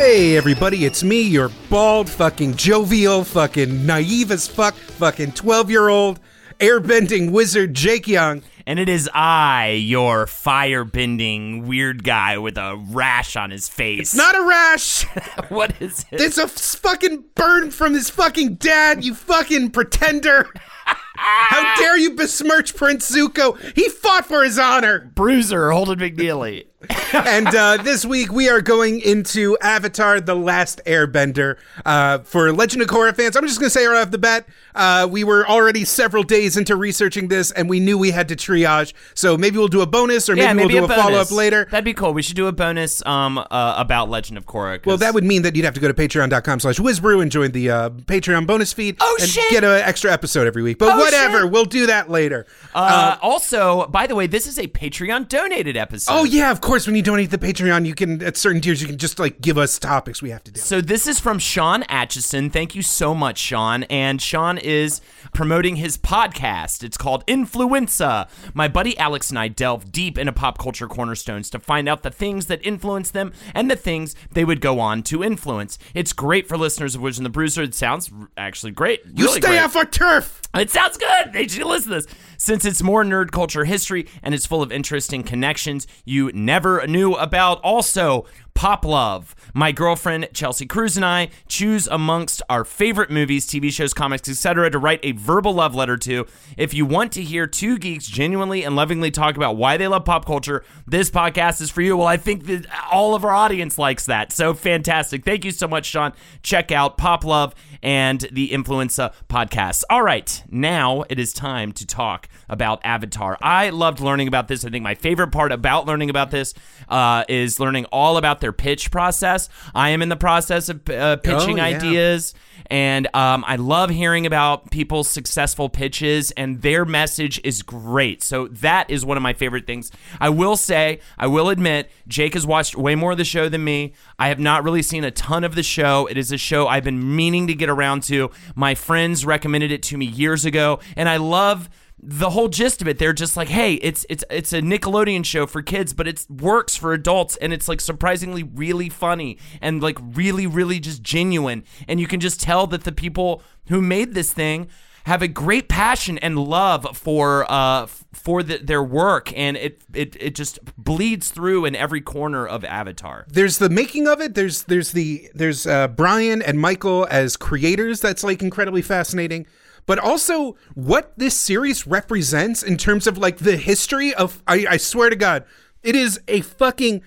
Hey everybody, it's me, your bald, fucking jovial, fucking naive as fuck, fucking 12 year old airbending wizard Jake Young. And it is I, your firebending weird guy with a rash on his face. It's not a rash! what is it? It's a f- fucking burn from his fucking dad, you fucking pretender! How dare you besmirch Prince Zuko? He fought for his honor! Bruiser, Holden McNeely. And uh, this week we are going into Avatar: The Last Airbender. Uh, for Legend of Korra fans, I'm just going to say right off the bat, uh, we were already several days into researching this, and we knew we had to triage. So maybe we'll do a bonus, or maybe, yeah, maybe we'll do a, follow up later. That'd be cool. We should do a bonus um uh, about Legend of Korra. Well, that would mean that you'd have to go to patreon.com slash whizbrew and join the uh, Patreon bonus feed Oh, and shit! get an extra episode every week. But Oh, whatever, shit! we'll do that later. Uh, also, by the way, this is a Patreon donated episode. oh, yeah, of course, when you donate to the Patreon, you can, at certain tiers, you can just like give us topics we have to do. So this is from Sean Atchison. Thank you so much, Sean. And Sean is promoting his podcast. It's called Influenza. My buddy Alex and I delve deep into pop culture cornerstones to find out the things that influence them and the things they would go on to influence. It's great for listeners of Wiz and the Bruiser. It sounds actually great. you Really stay great. off our turf! It sounds good. They should listen to this. Since it's more nerd culture history and it's full of interesting connections you never knew about. Also, Pop Love. My girlfriend Chelsea Cruz and I choose amongst our favorite movies, TV shows, comics, etc. to write a verbal love letter to. If you want to hear two geeks genuinely and lovingly talk about why they love pop culture, this podcast is for you. Well, I think that all of our audience likes that. So fantastic. Thank you so much, Sean. Check out Pop Love and the Influenza podcast. All right, now it is time to talk about Avatar. I loved learning about this. I think my favorite part about learning about this uh, is learning all about their pitch process. I am in the process of uh, pitching yeah. ideas. And um, I love hearing about people's successful pitches, and their message is great. So that is one of my favorite things. I will say, I will admit, Jake has watched way more of the show than me. I have not really seen a ton of the show. It is a show I've been meaning to get around to. My friends recommended it to me years ago, and I love the whole gist of it they're just like hey it's it's it's a nickelodeon show for kids but it works for adults and it's like surprisingly really funny and like really really just genuine and you can just tell that the people who made this thing have a great passion and love for uh for the, their work and it, it it just bleeds through in every corner of avatar. There's the making of it. There's there's the there's uh, brian and michael as creators. That's like incredibly fascinating. But also what this series represents in terms of like the history of i, I swear to god it is a fucking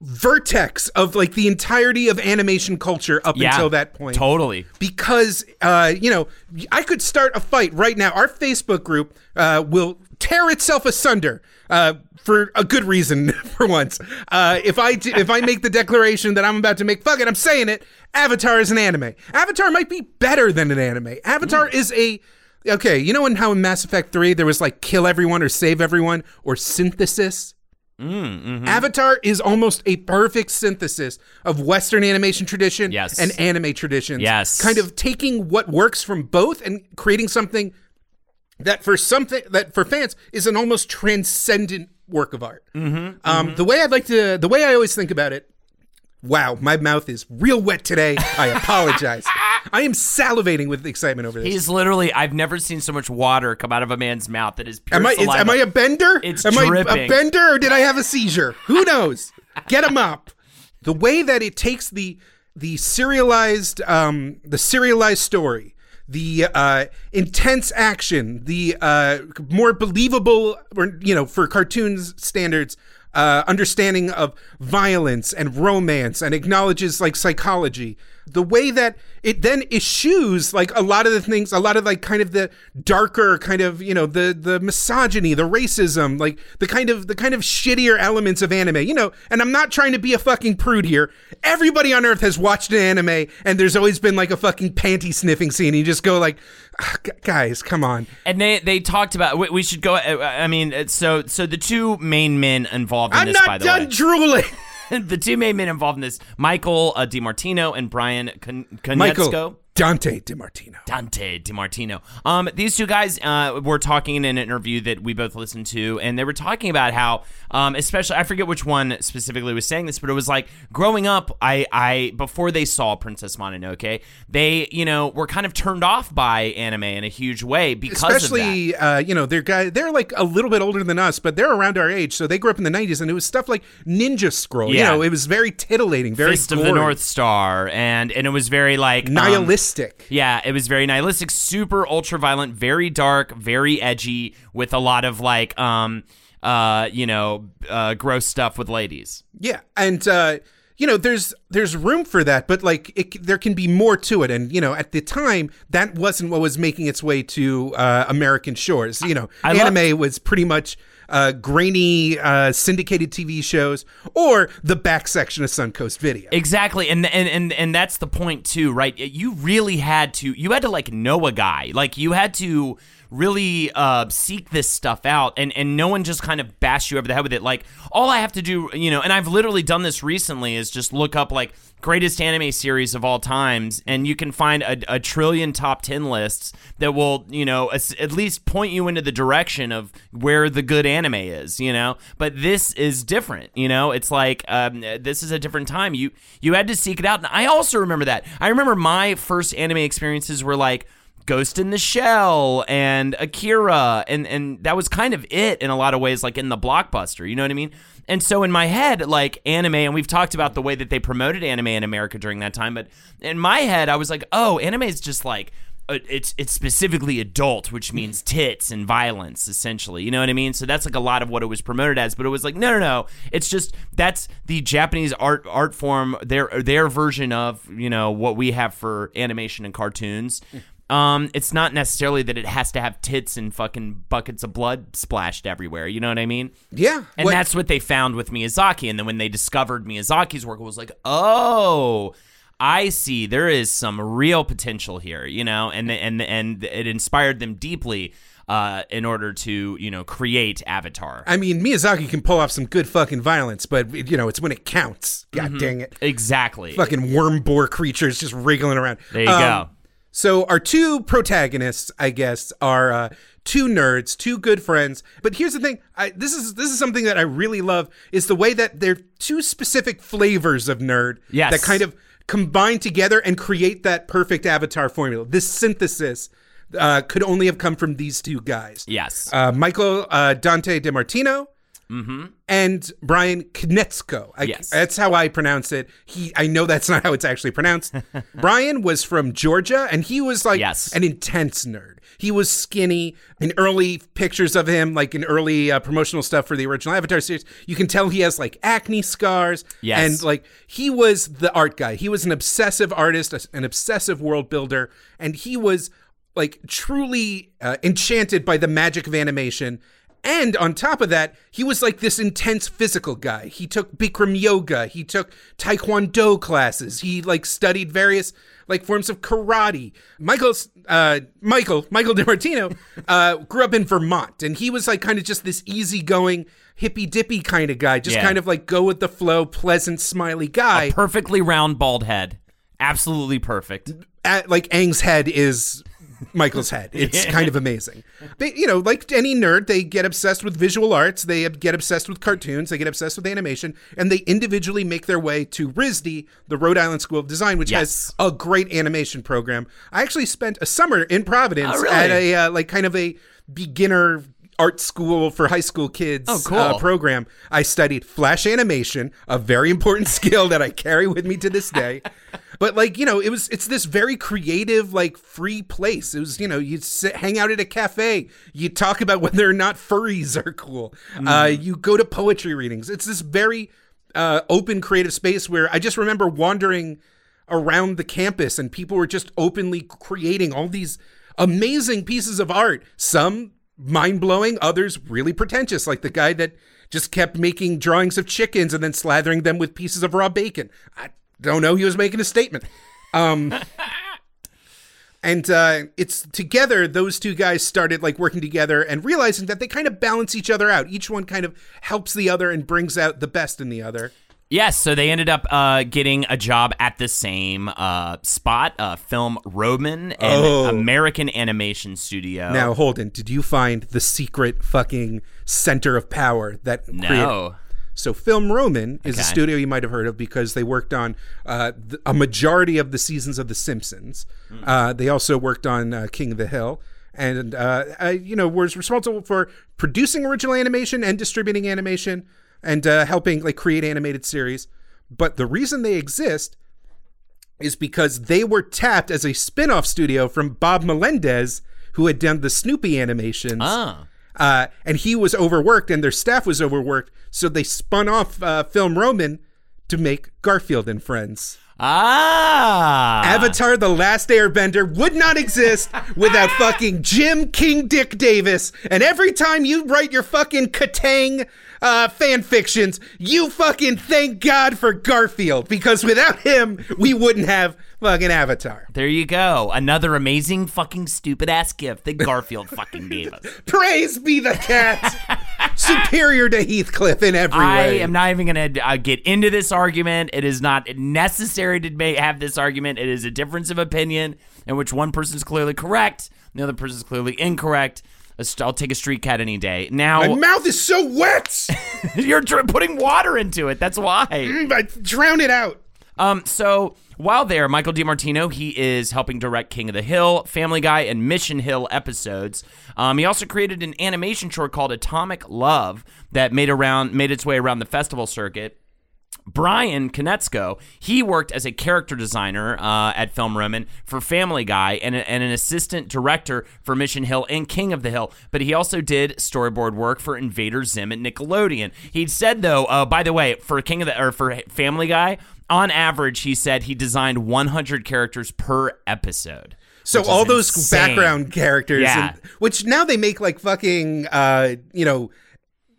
vertex of like the entirety of animation culture up yeah until that point totally because uh, you know I could start a fight right now. Our Facebook group uh, will tear itself asunder uh, for a good reason for once. Uh, if I d- if I make the declaration that I'm about to make, fuck it, I'm saying it. Avatar is an anime. Avatar might be better than an anime. Avatar is a okay. You know in how in Mass Effect Three there was like kill everyone or save everyone or synthesis. Avatar is almost a perfect synthesis of Western animation tradition Yes. and anime traditions. Yes. Kind of taking what works from both and creating something that for something that for fans is an almost transcendent work of art. Mm-hmm, um, The way I'd like to, the way I always think about it. Wow, my mouth is real wet today. I apologize. I am salivating with excitement over this. He's literally. I've never seen so much water come out of a man's mouth that is pure Am I, is, am I a bender? It's am I a bender or did I have a seizure? Who knows? Get him up. The way that it takes the the serialized um the serialized story, the uh intense action, the uh more believable or you know for cartoons standards uh, understanding of violence and romance and acknowledges like psychology. The way that it then eschews like a lot of the things, a lot of like kind of the darker kind of you know the the misogyny, the racism, like the kind of the kind of shittier elements of anime. You know, and I'm not trying to be a fucking prude here. Everybody on earth has watched an anime, and there's always been like a fucking panty sniffing scene. You just go like, "Ah, gu- guys, come on. And they they talked about. We, we should go. uh, I mean, uh, so so the two main men involved in I'm this, not by the done way, drooling. the two main men involved in this, Michael uh, DiMartino and Brian Con- Michael. Dante DiMartino. Dante DiMartino. Um, these two guys uh, were talking in an interview that we both listened to, and they were talking about how, um, especially I forget which one specifically was saying this, but it was like growing up, I, I before they saw Princess Mononoke, they you know were kind of turned off by anime in a huge way because of that. especially uh, you know they're guy they're like a little bit older than us but they're around our age so they grew up in the 90s and it was stuff like ninja scroll you know it was very titillating very Fist of the North Star, and and it was very like um, nihilistic Yeah, it was very nihilistic, super ultra violent, very dark, very edgy, with a lot of like, um, uh, you know, uh, gross stuff with ladies. yeah and uh you know there's there's room for that but like it, there can be more to it and you know at the time that wasn't what was making its way to uh american shores you know I love- anime was pretty much uh, grainy uh, syndicated TV shows, or the back section of Suncoast Video. Exactly, and and and and that's the point too, right? You really had to, you had to like know a guy, like you had to really uh, seek this stuff out, and and no one just kind of bash you over the head with it. Like all I have to do, you know, and I've literally done this recently, is just look up like greatest anime series of all times, and you can find a, a trillion top ten lists that will, you know, at least point you into the direction of where the good anime is, you know. But this is different, you know. It's like um, this is a different time. You you had to seek it out, and I also remember that. I remember my first anime experiences were like. Ghost in the Shell and Akira and and that was kind of it in a lot of ways like in the blockbuster, you know what I mean? And so in my head like anime and we've talked about the way that they promoted anime in America during that time, but in my head I was like, "Oh, anime is just like uh, it's it's specifically adult, which means tits and violence, essentially. You know what I mean? So that's like a lot of what it was promoted as. But it was like, no, no, no. It's just that's the Japanese art art form, their their version of you know what we have for animation and cartoons. Um, it's not necessarily that it has to have tits and fucking buckets of blood splashed everywhere. You know what I mean? yeah, And what- that's what they found with Miyazaki. And then when they discovered Miyazaki's work, it was like, oh, I see. There is some real potential here, you know, and and and it inspired them deeply uh, in order to you know create Avatar. I mean, Miyazaki can pull off some good fucking violence, but you know, it's when it counts. God Mm-hmm. dang it. exactly. Fucking worm bore creatures just wriggling around. There you Um, go. So our two protagonists, I guess, are uh, two nerds, two good friends. But here's the thing: I, this is this is something that I really love is the way that they're two specific flavors of nerd Yes. that kind of combine together and create that perfect avatar formula. This synthesis uh, could only have come from these two guys. Yes. uh, Michael uh, Dante DiMartino and Brian Knetzko. I, Yes. That's how I pronounce it. He, I know that's not how it's actually pronounced. Brian was from Georgia, and he was like Yes. an intense nerd. He was skinny. In early pictures of him, like in early uh, promotional stuff for the original Avatar series, you can tell he has like acne scars. Yes. And like he was the art guy. He was an obsessive artist, an obsessive world builder, and he was like truly uh, enchanted by the magic of animation. And on top of that, he was like this intense physical guy. He took Bikram yoga, he took taekwondo classes, he like studied various like forms of karate. Michael's uh, Michael Michael DiMartino uh, grew up in Vermont, and he was like kind of just this easygoing, hippy dippy kind of guy, just Yeah. kind of like go with the flow, pleasant, smiley guy. A Perfectly round bald head. Absolutely perfect. At, like Aang's head is Michael's head. It's kind of amazing. They, you know, like any nerd, they get obsessed with visual arts, they get obsessed with cartoons, they get obsessed with animation, and they individually make their way to RISD, the Rhode Island School of Design, which Yes. has a great animation program. I actually spent a summer in Providence Oh, really? at a uh, like kind of a beginner art school for high school kids Oh, cool. uh, program. I studied flash animation, a very important skill that I carry with me to this day. But like you know, it was it's this very creative, like free place. It was you know you sit, hang out at a cafe, you talk about whether or not furries are cool. Uh, you go to poetry readings. It's this very uh, open, creative space where I just remember wandering around the campus and people were just openly creating all these amazing pieces of art. Some mind blowing, others really pretentious, like the guy that just kept making drawings of chickens and then slathering them with pieces of raw bacon. I don't know. He was making a statement. Um, and uh, it's together, those two guys started like working together and realizing that they kind of balance each other out. Each one kind of helps the other and brings out the best in the other. Yes, so they ended up uh, getting a job at the same uh, spot, uh, Film Roman, an Oh. American animation studio. Now, Holden, did you find the secret fucking center of power that created- no. So, Film Roman is a studio you might have heard of because they worked on uh, th- a majority of the seasons of The Simpsons. Hmm. Uh, they also worked on uh, King of the Hill, and uh, uh, you know was responsible for producing original animation and distributing animation and uh, helping like create animated series. But the reason they exist is because they were tapped as a spin-off studio from Bob Melendez, who had done the Snoopy animations. Ah. Uh, and he was overworked and their staff was overworked, so they spun off uh, Film Roman to make Garfield and Friends. Ah. Avatar The Last Airbender would not exist without fucking Jim King Dick Davis. And every time you write your fucking Kataang uh, fan fictions, you fucking thank God for Garfield because without him, we wouldn't have fucking Avatar. There you go. Another amazing fucking stupid ass gift that Garfield fucking gave us. Praise be the cat. Superior to Heathcliff in every I way. I am not even going to uh, get into this argument. It is not necessary to have this argument. It is a difference of opinion in which one person is clearly correct, and the other person is clearly incorrect. I'll take a street cat any day. Now My mouth is so wet. you're dr- putting water into it. That's why. I drown it out. Um, so while there, Michael DiMartino, he is helping direct King of the Hill, Family Guy, and Mission Hill episodes. Um, he also created an animation short called Atomic Love that made around made its way around the festival circuit. Brian Konietzko, he worked as a character designer uh, at Film Roman for Family Guy and, a- and an assistant director for Mission Hill and King of the Hill. But he also did storyboard work for Invader Zim at Nickelodeon. He'd said though, uh, by the way, for King of the or for Family Guy, on average, he said he designed 100 characters per episode. So all those insane. background characters, Yeah. and, which now they make like fucking, uh, you know,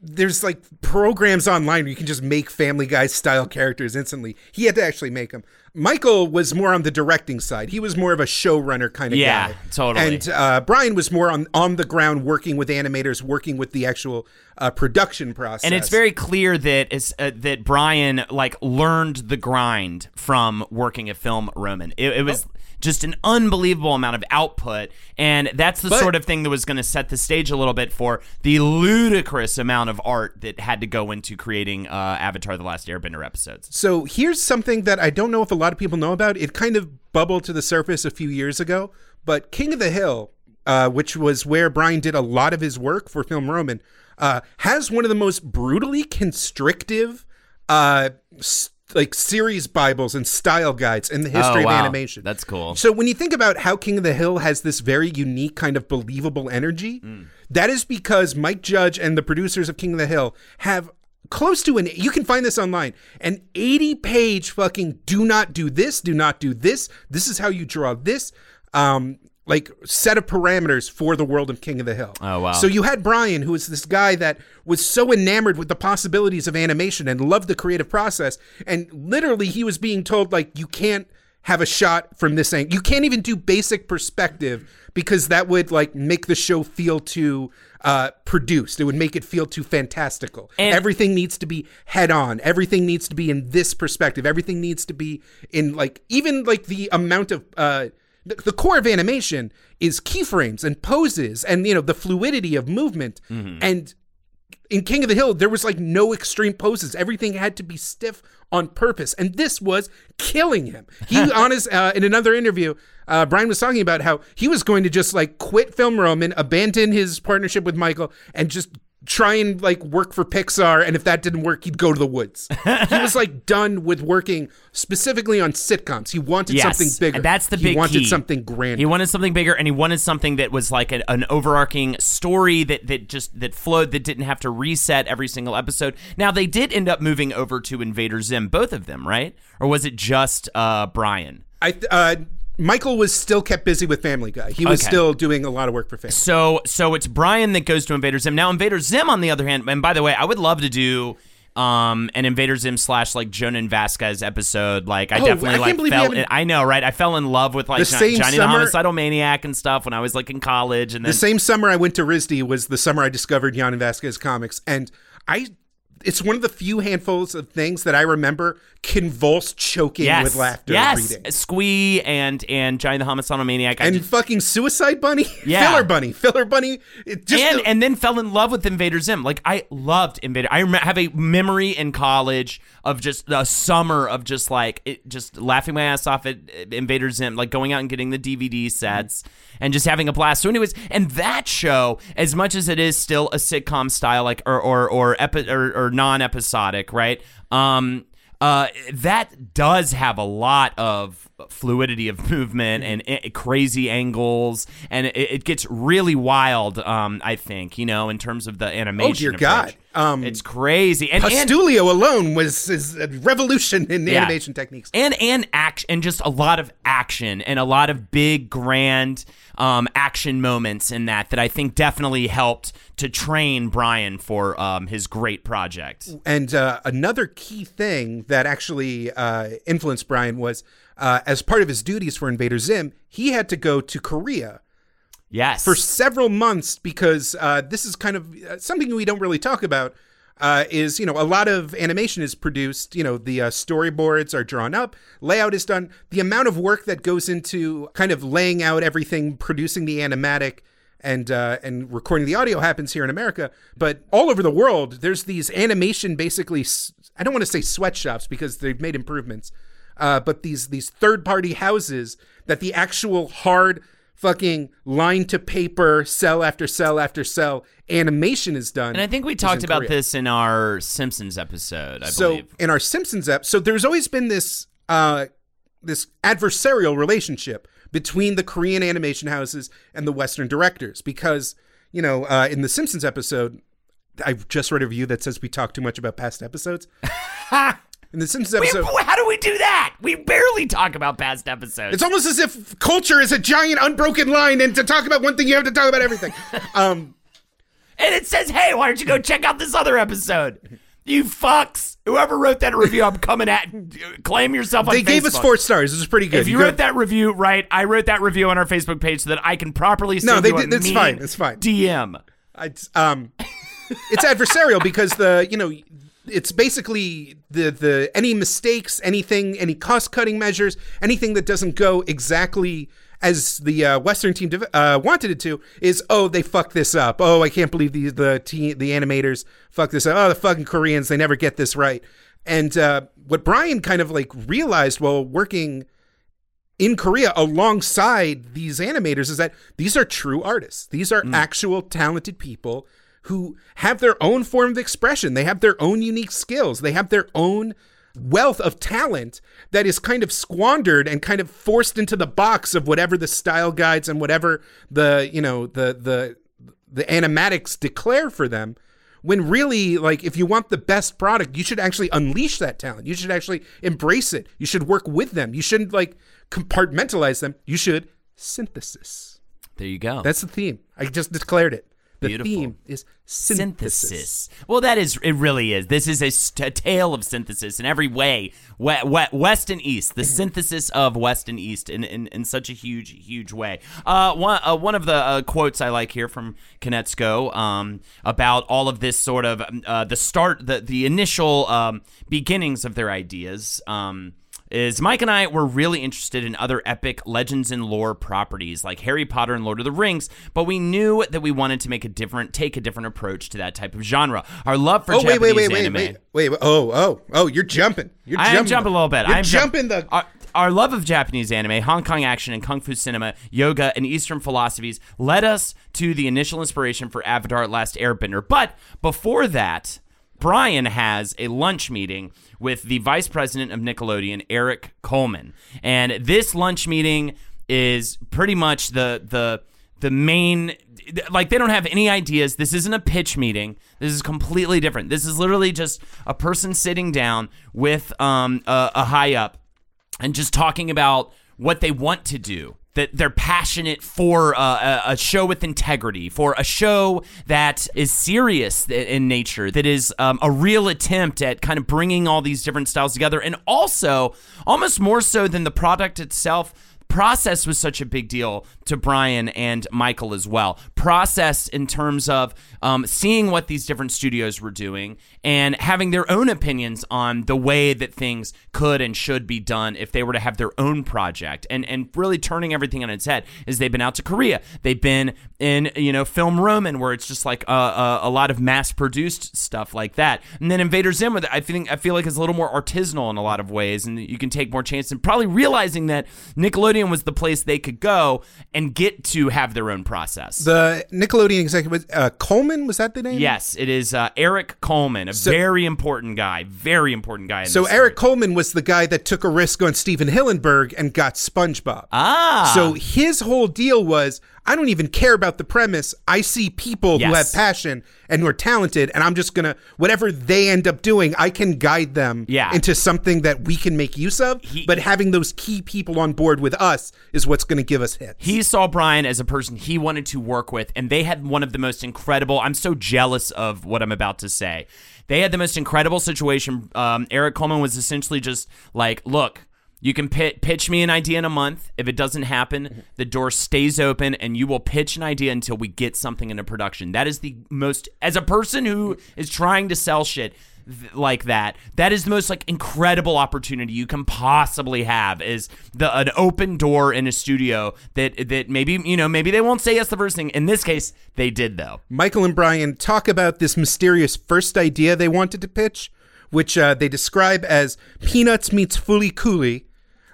there's like programs online where you can just make Family Guy style characters instantly. He had to actually make them. Michael was more on the directing side. He was more of a showrunner kind of Yeah, guy. totally. And uh, Brian was more on on the ground, working with animators, working with the actual uh, production process. And it's very clear that it's, uh, that Brian like learned the grind from working at Film Roman. It, it was just an unbelievable amount of output, and that's the But- sort of thing that was going to set the stage a little bit for the ludicrous amount of art that had to go into creating uh, Avatar: The Last Airbender episodes. So here's something that I don't know if a lot of people know about. It kind of bubbled to the surface a few years ago, but King of the Hill, uh, which was where Brian did a lot of his work for Film Roman, uh, has one of the most brutally constrictive, uh, s- like series bibles and style guides in the history Oh, wow. of animation. That's cool. So when you think about how King of the Hill has this very unique kind of believable energy, that is because Mike Judge and the producers of King of the Hill have close to an you can find this online an 80 page fucking do not do this do not do this this is how you draw this um like set of parameters for the world of King of the Hill. Oh, wow. So you had Brian, who was this guy that was so enamored with the possibilities of animation and loved the creative process, and literally he was being told like you can't have a shot from this angle. You can't even do basic perspective because that would like make the show feel too uh, produced. It would make it feel too fantastical. And- Everything needs to be head on. Everything needs to be in this perspective. Everything needs to be in like even like the amount of uh, the, the core of animation is keyframes and poses and you know the fluidity of movement and in King of the Hill, there was like no extreme poses. Everything had to be stiff on purpose, and this was killing him. He, on his uh, in another interview, uh, Brian was talking about how he was going to just like quit Film Roman, abandon his partnership with Michael, and just try and like work for Pixar. And if that didn't work, he'd go to the woods. he was like done with working specifically on sitcoms. He wanted Yes, something bigger. and that's the he big wanted key. something grander. He wanted something bigger, and he wanted something that was like an, an overarching story that that just that flowed, that didn't have to reset every single episode. Now they did end up moving over to Invader Zim, both of them, right? Or was it just uh, Brian? I uh, Michael was still kept busy with Family Guy. He was Okay. still doing a lot of work for Family. So so it's Brian that goes to Invader Zim. Now Invader Zim, on the other hand, and by the way, I would love to do. Um, an Invader Zim slash like Jhonen Vasquez episode. Like I Oh, definitely I like fell. haven't- I know, right? I fell in love with like The Johnny the summer- Homicidal Maniac and stuff when I was like in college, and then The same summer I went to RISD was the summer I discovered Jhonen Vasquez comics, and I. It's one of the few handfuls of things that I remember convulsed choking yes, with laughter yes, reading. Squee and and Johnny the Homicidal Maniac. I And just- fucking Suicide Bunny, Yeah. Filler Bunny, Filler Bunny. Just and the- and then fell in love with Invader Zim. Like I loved Invader. I have a memory in college of just a summer of just like it, just laughing my ass off at Invader Zim, like going out and getting the DVD sets and just having a blast. So, anyways, and that show, as much as it is still a sitcom style, like or or or, epi- or, or non episodic, right? Um, uh, that does have a lot of fluidity of movement and i- crazy angles, and it, it gets really wild. Um, I think you know in terms of the animation. Oh, dear approach. God. Um, it's crazy. And, and Pastulio alone was is a revolution in Yeah. animation techniques. and and action and just a lot of action and a lot of big grand um, action moments in that that I think definitely helped to train Brian for um, his great project. And uh, another key thing that actually uh, influenced Brian was, uh, as part of his duties for Invader Zim, he had to go to Korea Yes, for several months because uh, this is kind of uh, something we don't really talk about. Uh, is you know a lot of animation is produced. You know the uh, storyboards are drawn up, layout is done. The amount of work that goes into kind of laying out everything, producing the animatic, and uh, and recording the audio happens here in America. But all over the world, there's these animation basically. I don't want to say sweatshops because they've made improvements, uh, but these these third party houses that the actual hard fucking line to paper cell after cell after cell animation is done. and I think we talked about Korea. this in our Simpsons episode. I So believe. in our Simpsons episode, so there's always been this uh this adversarial relationship between the Korean animation houses and the Western directors because you know uh, in the Simpsons episode, I've just read a review that says we talk too much about past episodes. in the Simpsons We- episode, how do we do that? We barely talk about past episodes. It's almost as if culture is a giant unbroken line, and to talk about one thing, you have to talk about everything. Um, and it says, "Hey, why don't you go check out this other episode?" You fucks! Whoever wrote that review, I'm coming at. Claim yourself on they gave us four stars. This is pretty good. If you go- wrote that review, right? I wrote that review on our Facebook page so that I can properly No, they you did- it's fine, it's fine. DM. I, um, it's adversarial because the you know it's basically the the any mistakes, anything, any cost cutting measures, anything that doesn't go exactly as the uh, Western team uh, wanted it to is oh they fucked this up. Oh I can't believe the the te- the animators fucked this up. Oh the fucking Koreans they never get this right. And uh, what Brian kind of like realized while working in Korea alongside these animators is that these are true artists. These are actual talented people who have their own form of expression. They have their own unique skills. They have their own wealth of talent that is kind of squandered and kind of forced into the box of whatever the style guides and whatever the, you know, the the the animatics declare for them when really like if you want the best product you should actually unleash that talent. You should actually embrace it. You should work with them. You shouldn't like compartmentalize them. You should synthesis. There you go. that's the theme. I just declared it the Beautiful. theme is synthesis. synthesis. Well, that is it. Really is. This is a, a tale of synthesis in every way. We, we, West and East, the synthesis of West and East in, in, in such a huge, huge way. Uh, one uh, one of the uh, quotes I like here from Konietzko um, about all of this sort of uh, the start, the the initial um, beginnings of their ideas. Um, is Mike and I were really interested in other epic legends and lore properties like Harry Potter and Lord of the Rings, but we knew that we wanted to make a different, take a different approach to that type of genre. Our love for Oh Japanese wait, wait, wait, wait, anime. wait, wait, wait. Oh, oh, oh! You're jumping. You're I jumping. am jumping a little bit. You're I'm jump- jumping the. Our, our love of Japanese anime, Hong Kong action, and kung fu cinema, yoga, and Eastern philosophies led us to the initial inspiration for Avatar: Last Airbender. But before that, Brian has a lunch meeting with the vice president of Nickelodeon, Eric Coleman, and this lunch meeting is pretty much the the the main like they don't have any ideas. This isn't a pitch meeting. This is completely different. This is literally just a person sitting down with um, a, a high up and just talking about what they want to do that they're passionate for uh, a, a show with integrity for a show that is serious in nature that is um, a real attempt at kind of bringing all these different styles together and also almost more so than the product itself process was such a big deal to Brian and Michael as well. Process in terms of um, seeing what these different studios were doing and having their own opinions on the way that things could and should be done if they were to have their own project. And and really turning everything on its head is they've been out to Korea. They've been in you know film Roman where it's just like a, a, a lot of mass produced stuff like that. And then Invader Zim with I think I feel like it's a little more artisanal in a lot of ways and you can take more chance and probably realizing that Nickelodeon was the place they could go and get to have their own process. The Nickelodeon executive uh, Coleman was that the name? Yes, it is uh, Eric Coleman, a very important guy, very important guy. In So Eric story. Coleman was the guy that took a risk on Stephen Hillenburg and got SpongeBob. ah, So his whole deal was I don't even care about the premise. I see people who have passion and who are talented, and I'm just gonna whatever they end up doing, I can guide them Yeah. into something that we can make use of. He- but having those key people on board with us is what's gonna give us hits. he saw Brian as a person he wanted to work with, and they had one of the most incredible. I'm so jealous of what I'm about to say. They had the most incredible situation. Um, Eric Coleman was essentially just like, look. You can pit, pitch me an idea in a month. If it doesn't happen, the door stays open and you will pitch an idea until we get something into production. That is the most, as a person who is trying to sell shit, th- like that that is the most like incredible opportunity you can possibly have is the an open door in a studio that that maybe you know maybe they won't say yes the first thing in this case they did though Michael and Brian talk about this mysterious first idea they wanted to pitch, which uh, they describe as Peanuts meets Fooly Cooly.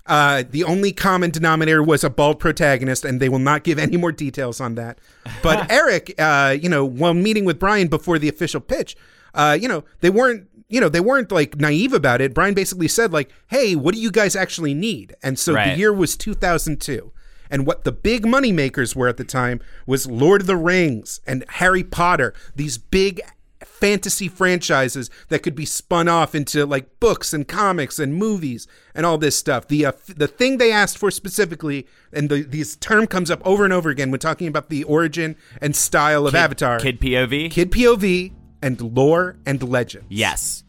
Uh, the only common denominator was a bald protagonist, and they will not give any more details on that. But Eric, uh, you know, while meeting with Brian before the official pitch, uh, you know, they weren't, you know, they weren't like naive about it. Brian basically said, like, "Hey, what do you guys actually need?" And so Right. the year was 2002. And what the big money makers were at the time was Lord of the Rings and Harry Potter, these big fantasy franchises that could be spun off into like books and comics and movies and all this stuff. The uh, the thing they asked for specifically, and the, this term comes up over and over again when talking about the origin and style of Avatar, kid pov kid POV, and lore and legends. yes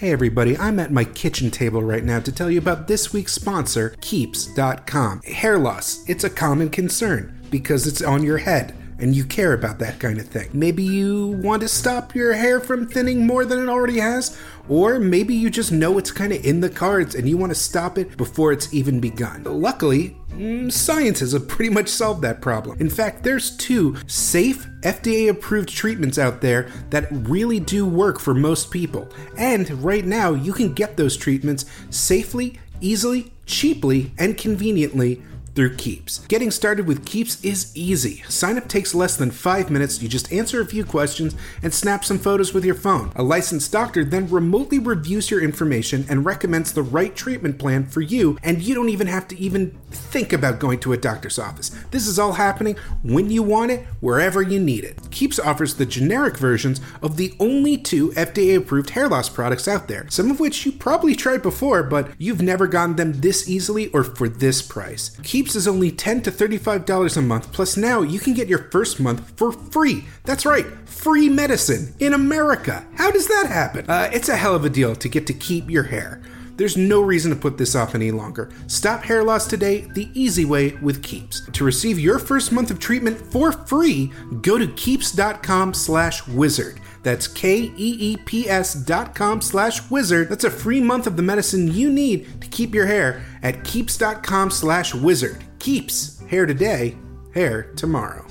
Hey everybody, I'm at my kitchen table right now to tell you about this week's sponsor, Keeps.com. Hair loss, it's a common concern because it's on your head and you care about that kind of thing. Maybe you want to stop your hair from thinning more than it already has, or maybe you just know it's kind of in the cards and you want to stop it before it's even begun. Luckily, mm, science has pretty much solved that problem. In fact, there's two safe FDA approved treatments out there that really do work for most people. And right now, you can get those treatments safely, easily, cheaply, and conveniently through Keeps. Getting started with Keeps is easy. Sign up takes less than five minutes. You just answer a few questions and snap some photos with your phone. A licensed doctor then remotely reviews your information and recommends the right treatment plan for you, and you don't even have to even think about going to a doctor's office. This is all happening when you want it, wherever you need it. Keeps offers the generic versions of the only two FDA approved hair loss products out there, some of which you probably tried before, but you've never gotten them this easily or for this price. Keeps is only 10 to $35 a month, plus now you can get your first month for free. That's right, free medicine in America. How does that happen? Uh, it's a hell of a deal to get to keep your hair. There's no reason to put this off any longer. Stop hair loss today the easy way with Keeps. To receive your first month of treatment for free, go to keeps.com slash wizard. That's K-E-E-P-S dot com slash wizard. That's a free month of the medicine you need to keep your hair at keeps.com slash wizard. Keeps. Hair today, hair tomorrow.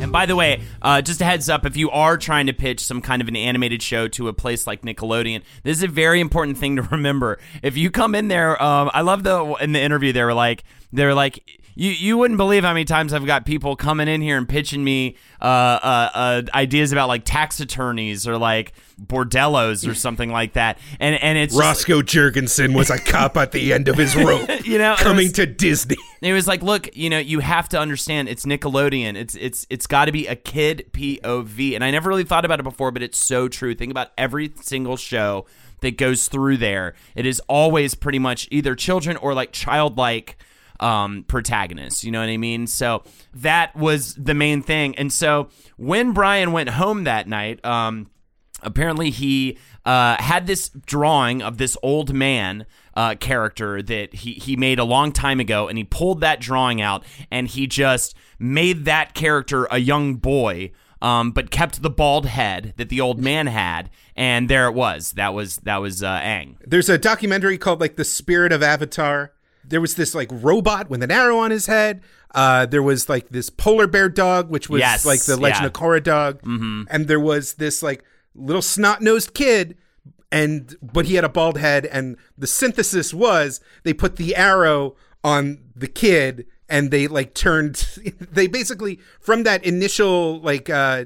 And by the way, uh, just a heads up if you are trying to pitch some kind of an animated show to a place like Nickelodeon, this is a very important thing to remember. If you come in there, um, I love the in the interview they were like they were like you you wouldn't believe how many times I've got people coming in here and pitching me uh, uh, uh, ideas about like tax attorneys or like bordellos or something like that, and and it's Roscoe Jurgensen was a cop at the end of his rope. You know, coming was- to Disney. It was like, look, you know, you have to understand it's Nickelodeon. It's it's it's got to be a kid POV, and I never really thought about it before, but it's so true. Think about every single show that goes through there. It is always pretty much either children or like childlike um, protagonists. You know what I mean? So that was the main thing. And so when Brian went home that night, um, apparently he uh, had this drawing of this old man uh, character that he, he made a long time ago and he pulled that drawing out and he just made that character a young boy um, but kept the bald head that the old man had and there it was that was that was uh, Aang There's a documentary called like The Spirit of Avatar. There was this like robot with an arrow on his head. Uh, there was like this polar bear dog, which was Yes, like the Legend yeah. of Korra dog. Mm-hmm. And there was this like little snot nosed kid, and but he had a bald head. And the synthesis was they put the arrow on the kid, and they like turned. They basically from that initial like uh,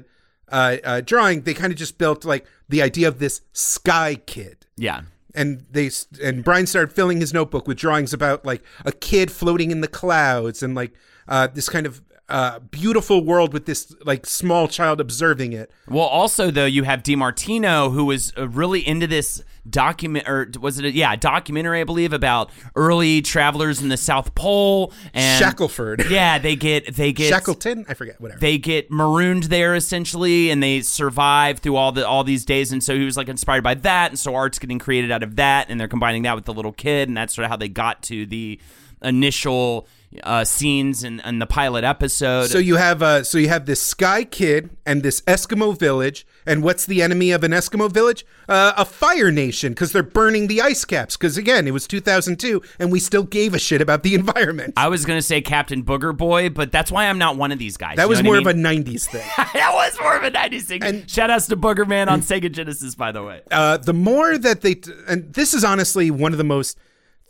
uh, uh, drawing, they kind of just built like the idea of this sky kid yeah and they and Brian started filling his notebook with drawings about like a kid floating in the clouds and like uh, this kind of uh, beautiful world with this like small child observing it. Well, also though, you have DiMartino, who was uh, really into this document, or was it? A, yeah, documentary, I believe, about early travelers in the South Pole and Shackleford, Yeah, they get they get Shackleton, I forget, whatever. they get marooned there essentially and they survive through all the all these days and so he was like inspired by that and so art's getting created out of that and they're combining that with the little kid and that's sort of how they got to the initial uh, scenes and, in the pilot episode so you have uh, so you have this sky kid and this Eskimo village, and what's the enemy of an Eskimo village? Uh, a fire nation because they're burning the ice caps. Because again, it was 2002, and we still gave a shit about the environment. I was gonna say Captain Booger Boy, but that's why I'm not one of these guys. that you was more I of a '90s thing. that was more of a 90s thing. And- Shout outs to Boogerman on Sega Genesis, by the way. uh, the more that they and this is honestly one of the most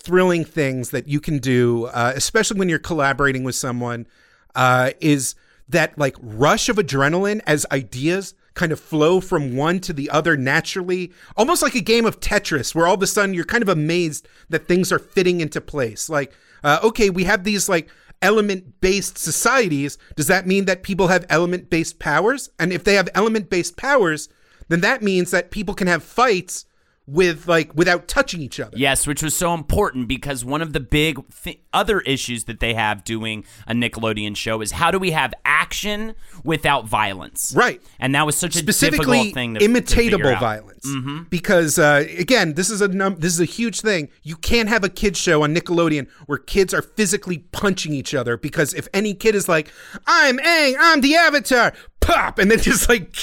thrilling things that you can do uh, especially when you're collaborating with someone uh, is that like rush of adrenaline as ideas kind of flow from one to the other naturally almost like a game of tetris where all of a sudden you're kind of amazed that things are fitting into place. Like uh, okay we have these like element based societies. Does that mean that people have element based powers? And if they have element based powers then that means that people can have fights with like without touching each other. Yes, which was so important because one of the big th- other issues that they have doing a Nickelodeon show is how do we have action without violence? Right. And that was such a Specifically, thing to to imitatable out. violence. Because uh, again, this is a num- this is a huge thing. You can't have a kids show on Nickelodeon where kids are physically punching each other. Because if any kid is like, "I'm Aang, I'm the Avatar," pop, and then just like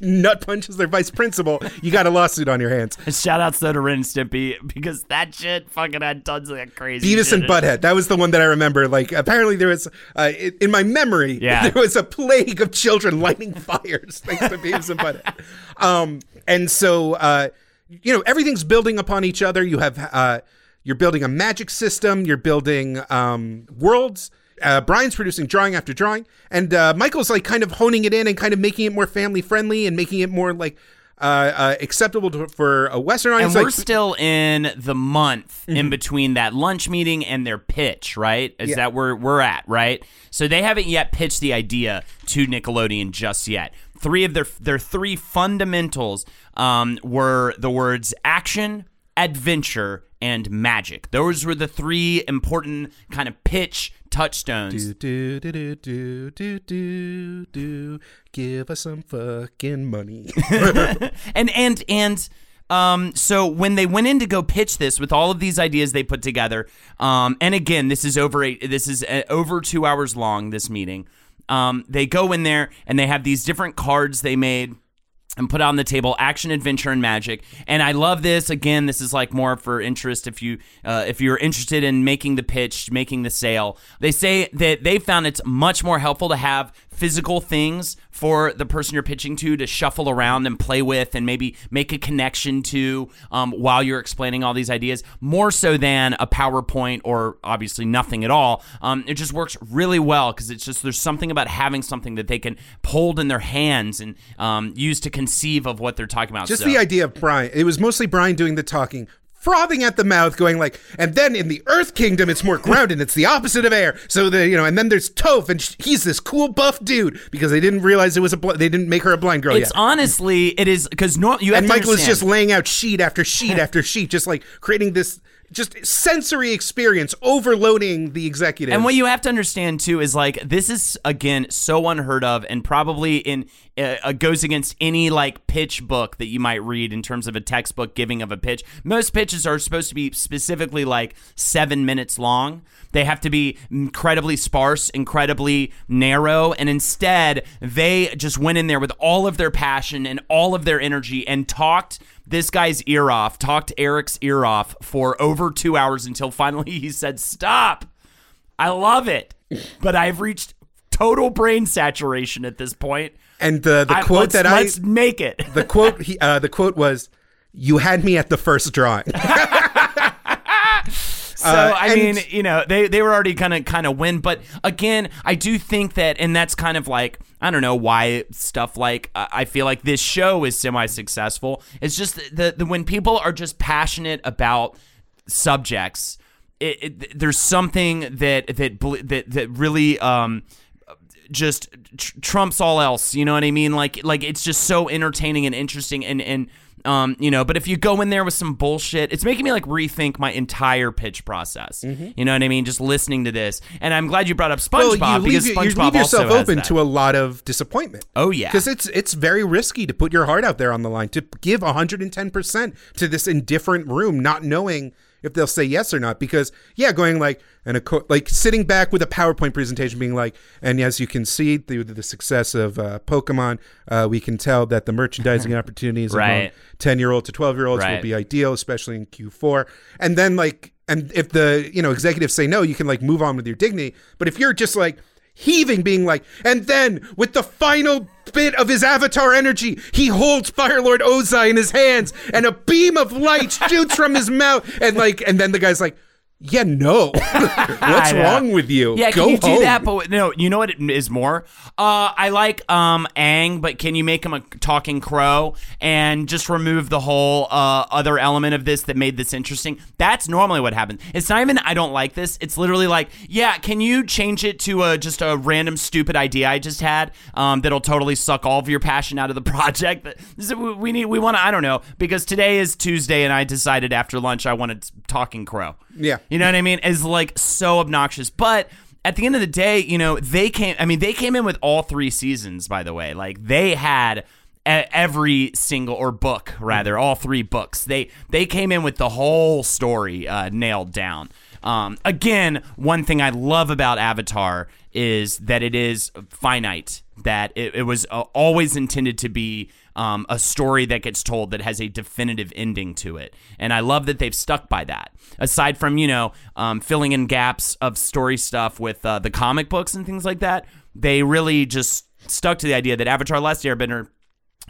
nut punches their vice principal, you got a lawsuit on your hands. Shout outs though to Ren and Stimpy because that shit fucking had tons of that crazy Beavis shit and. Butthead. That was the one that I remember. Like, apparently there was, uh, in, in my memory, Yeah. there was a plague of children lighting fires thanks to Beavis and Butthead. Um, and so, uh, you know, everything's building upon each other. You have, uh, you're building a magic system. You're building um, worlds. Uh, Brian's producing drawing after drawing, and uh, Michael's like kind of honing it in and kind of making it more family friendly and making it more like uh, uh, acceptable to, for a Western And audience. we're like, still in the month Mm-hmm. in between that lunch meeting and their pitch, right? Is Yeah. that where we're at, right? So they haven't yet pitched the idea to Nickelodeon just yet. Three of their their three fundamentals um, were the words action, adventure, and magic. Those were the three important kind of pitch touchstones. do do do do do do do give us some fucking money. and and and um so when they went in to go pitch this with all of these ideas they put together um and again this is over eight this is uh, over 2 hours long this meeting um they go in there and they have these different cards they made and put on the table action adventure and magic. And i love this. Again this is like more for interest if you uh, if you're interested in making the pitch making the sale. They say that they found it's much more helpful to have physical things for the person you're pitching to to shuffle around and play with and maybe make a connection to um, while you're explaining all these ideas more so than a powerpoint or obviously nothing at all um, it just works really well because it's just there's something about having something that they can hold in their hands and um, use to conceive of what they're talking about Just So- the idea of Brian. It was mostly Brian doing the talking, frothing at the mouth, going like, and then in the Earth Kingdom, it's more grounded. it's the opposite of air. So the you know, and then there's Toph, and sh- he's this cool buff dude because they didn't realize it was a bl- they didn't make her a blind girl it's yet. honestly it is because no, you have and Michael is just laying out sheet after sheet after sheet, just like creating this just sensory experience, overloading the executive. And what you have to understand too is like this is again so unheard of, and probably in uh, uh, goes against any like pitch book that you might read in terms of a textbook giving of a pitch. Most pitches are supposed to be specifically like seven minutes long. They have to be incredibly sparse, incredibly narrow, and instead they just went in there with all of their passion and all of their energy and talked this guy's ear off, talked Eric's ear off for over two hours until finally he said, Stop. I love it. But I've reached total brain saturation at this point. And the the I- quote let's, that I let's make it. the quote he, uh, the quote was, "You had me at the first drawing." So Uh, I mean, you know, they they were already gonna kind of win, but again, I do think that, and that's kind of like I don't know why stuff like uh, I feel like this show is semi successful. It's just the, the when people are just passionate about subjects, it, it, there's something that that that that really um just tr- trumps all else. You know what I mean? Like like it's just so entertaining and interesting and and um you know. But if you go in there with some bullshit, it's making me like rethink my entire pitch process. You know what I mean? Just listening to this, and I'm glad you brought up SpongeBob well, you because leave, SpongeBob you leave yourself open to a lot of disappointment. Oh, yeah. because it's it's very risky to put your heart out there on the line to give 110 percent to this indifferent room, not knowing if they'll say yes or not. Because yeah, going like and a co- like sitting back with a PowerPoint presentation, being like, and as you can see through the success of uh, Pokemon, uh, we can tell that the merchandising opportunities among 10 year old to 12 year olds will be ideal, especially in Q4. And then like, and if the, you know, executives say no, you can like move on with your dignity. But if you're just like heaving, being like, and then with the final bit of his avatar energy, he holds Firelord Ozai in his hands and a beam of light shoots from his mouth. And like, and then the guy's like, yeah, no. What's wrong with you? Yeah, Go can you do home. that? But no, you know what it is more. Uh, I like um Aang, but can you make him a talking crow and just remove the whole uh, other element of this that made this interesting? That's normally what happens. It's not even I don't like this. It's literally like, yeah, can you change it to a just a random stupid idea I just had um, that'll totally suck all of your passion out of the project? We need we want to I don't know because today is Tuesday and I decided after lunch I wanted talking crow. Yeah. You know what I mean? Is like so obnoxious. But at the end of the day, you know, they came I mean, they came in with all three seasons, by the way. Like they had every single or book rather, all three books. They they came in with the whole story uh, nailed down. Um, again, one thing I love about Avatar is that it is finite. That it, it was uh, always intended to be um, a story that gets told that has a definitive ending to it. And I love that they've stuck by that. Aside from, you know, um, filling in gaps of story stuff with uh, the comic books and things like that, they really just stuck to the idea that Avatar Last Airbender,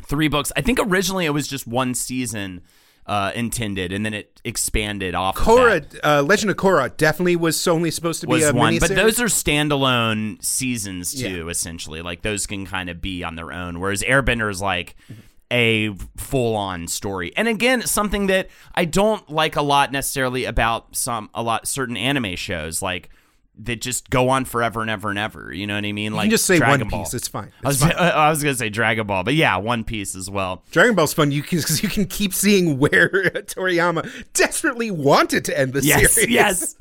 three books, I think originally it was just one season uh, intended, and then it expanded off. of Korra, uh, Legend of Korra definitely was only supposed to be was a one, miniseries. but those are standalone seasons too. Yeah. Essentially, like those can kind of be on their own. Whereas Airbender is like a full-on story, and again, something that I don't like a lot necessarily about some a lot certain anime shows, like that just go on forever and ever and ever. You know what I mean? Like you just say Dragon One Ball. Piece. It's fine. I was, fine. I was gonna say Dragon Ball, but yeah, One Piece as well. Dragon Ball's fun. You can because you can keep seeing where Toriyama desperately wanted to end the Yes, series. yes.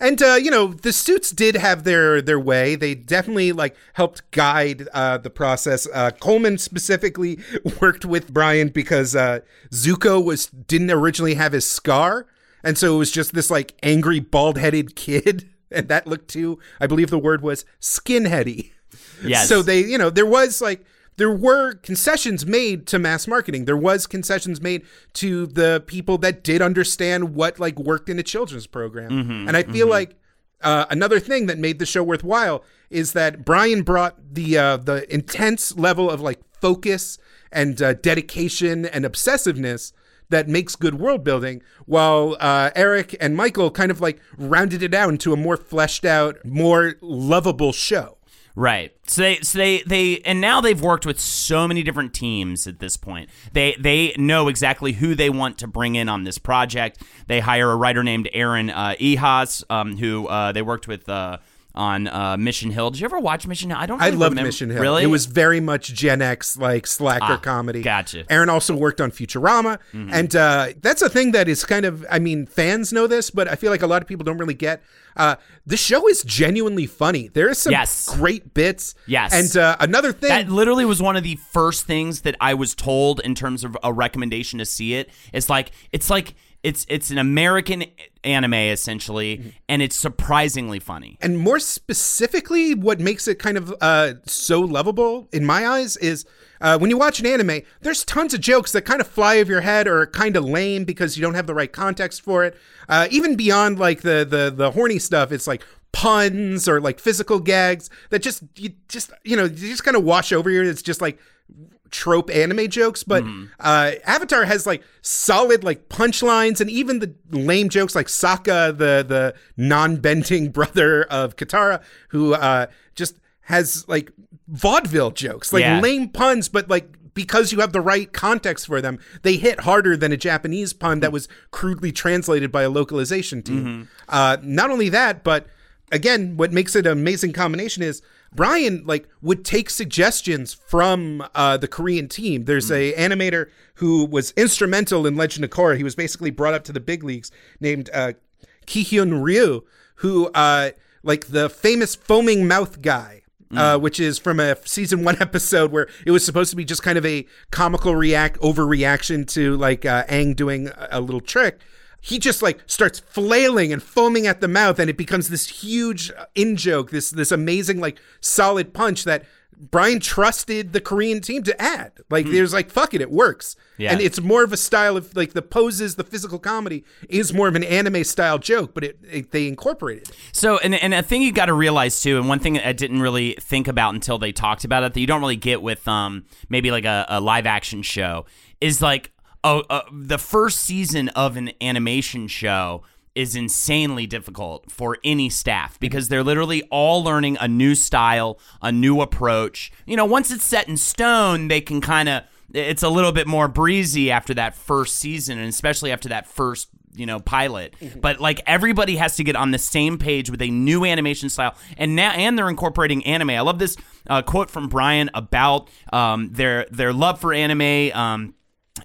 and uh, you know the suits did have their their way. They definitely like helped guide uh, the process. Uh, Coleman specifically worked with Brian because uh, Zuko was didn't originally have his scar, and so it was just this like angry bald headed kid, and that looked too. I believe the word was skinheady. Yes. So they, you know, there was like there were concessions made to mass marketing. There was concessions made to the people that did understand what like worked in a children's program. Mm-hmm, and I feel like uh, another thing that made the show worthwhile is that Brian brought the uh, the intense level of like focus and uh, dedication and obsessiveness that makes good world building, while uh, Eric and Michael kind of like rounded it out into a more fleshed out, more lovable show. Right. So they, so they, they, and now they've worked with so many different teams at this point. They, they know exactly who they want to bring in on this project. They hire a writer named Aaron uh, Ehasz, um, who uh, they worked with. Uh, on uh, Mission Hill. Did you ever watch Mission Hill? I don't. I really loved remember- Mission Hill. Really? It was very much Gen X, like slacker Ah, comedy. gotcha. Aaron also worked on Futurama, Mm-hmm. and uh, that's a thing that is kind of. I mean, fans know this, but I feel like a lot of people don't really get. Uh, the show is genuinely funny. There is some Yes. great bits. Yes. and uh, another thing. That literally was one of the first things that I was told in terms of a recommendation to see it. It's like it's like it's it's an American anime essentially, Mm-hmm. and it's surprisingly funny. and more specifically, what makes it kind of uh, so lovable in my eyes is uh, when you watch an anime, there's tons of jokes that kind of fly over your head or are kind of lame because you don't have the right context for it. Uh, even beyond like the the the horny stuff, it's like puns or like physical gags that just you just you know you just kind of wash over you. It's just like trope anime jokes, but uh, Avatar has like solid like punchlines and even the lame jokes like Sokka, the the non-bending brother of Katara, who uh, just has like vaudeville jokes, like Yeah. lame puns, but like because you have the right context for them, they hit harder than a Japanese pun that was crudely translated by a localization team. Uh, not only that, but again, what makes it an amazing combination is Brian like would take suggestions from uh, the Korean team. There's a animator who was instrumental in Legend of Korra. He was basically brought up to the big leagues, named uh, Ki-hyun Ryu, who uh, like the famous foaming mouth guy. Uh, which is from a season one episode where it was supposed to be just kind of a comical react overreaction to like uh, Aang doing a, a little trick he just like starts flailing and foaming at the mouth and it becomes this huge uh, in joke this this amazing like solid punch that brian trusted the korean team to add like there's like fuck it it works Yeah. and it's more of a style of like the poses the physical comedy is more of an anime style joke but it, it they incorporated it. So, and, and a thing you got to realize too, and one thing I didn't really think about until they talked about it that you don't really get with um maybe like a, a live action show is like oh uh, the first season of an animation show is insanely difficult for any staff because they're literally all learning a new style, a new approach. You know, once it's set in stone, they can kind of it's a little bit more breezy after that first season and especially after that first you know pilot. But like everybody has to get on the same page with a new animation style and now and they're incorporating anime. I love this uh, quote from brian about um, their their love for anime. Um,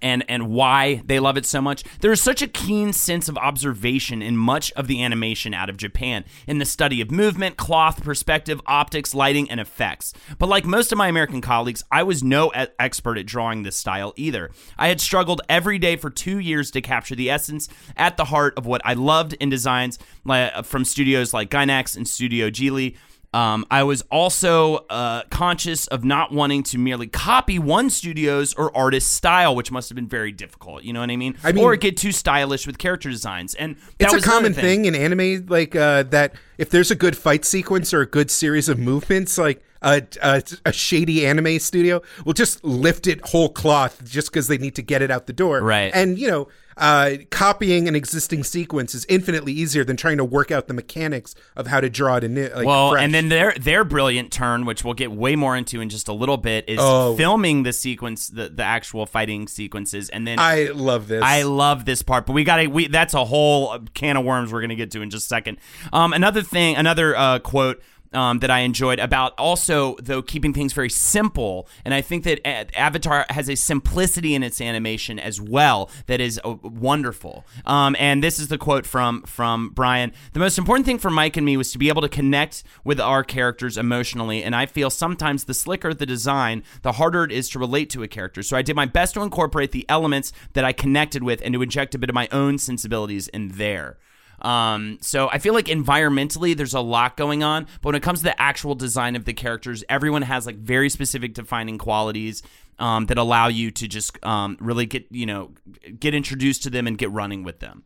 and and why they love it so much. There is such a keen sense of observation in much of the animation out of Japan in the study of movement, cloth, perspective, optics, lighting, and effects. But like most of my American colleagues, I was no expert at drawing this style either. I had struggled every day for two years to capture the essence at the heart of what I loved in designs uh, from studios like Gainax and Studio Ghibli. Um, I was also uh, conscious of not wanting to merely copy one studio's or artist's style, which must have been very difficult. You know what I mean? I mean- or get too stylish with character designs. And that it's a common thing. in anime like uh, that if there's a good fight sequence or a good series of movements like a, a, a shady anime studio will just lift it whole cloth just because they need to get it out the door Right. and you know uh, copying an existing sequence is infinitely easier than trying to work out the mechanics of how to draw it in it like Well, fresh. and then their their brilliant turn, which we'll get way more into in just a little bit, is Oh. filming the sequence, the, the actual fighting sequences, and then I love this I love this part, but we got to. We that's a whole can of worms we're gonna get to in just a second. Um, another thing, another uh, quote. Um, that I enjoyed about also though keeping things very simple, and I think that Avatar has a simplicity in its animation as well that is uh, wonderful. Um, and this is the quote from from Brian: "The most important thing for Mike and me was to be able to connect with our characters emotionally, and I feel sometimes the slicker the design, the harder it is to relate to a character. So I did my best to incorporate the elements that I connected with and to inject a bit of my own sensibilities in there. Um, so I feel like environmentally there's a lot going on, but when it comes to the actual design of the characters, everyone has like very specific defining qualities um, that allow you to just um, really get you know get introduced to them and get running with them.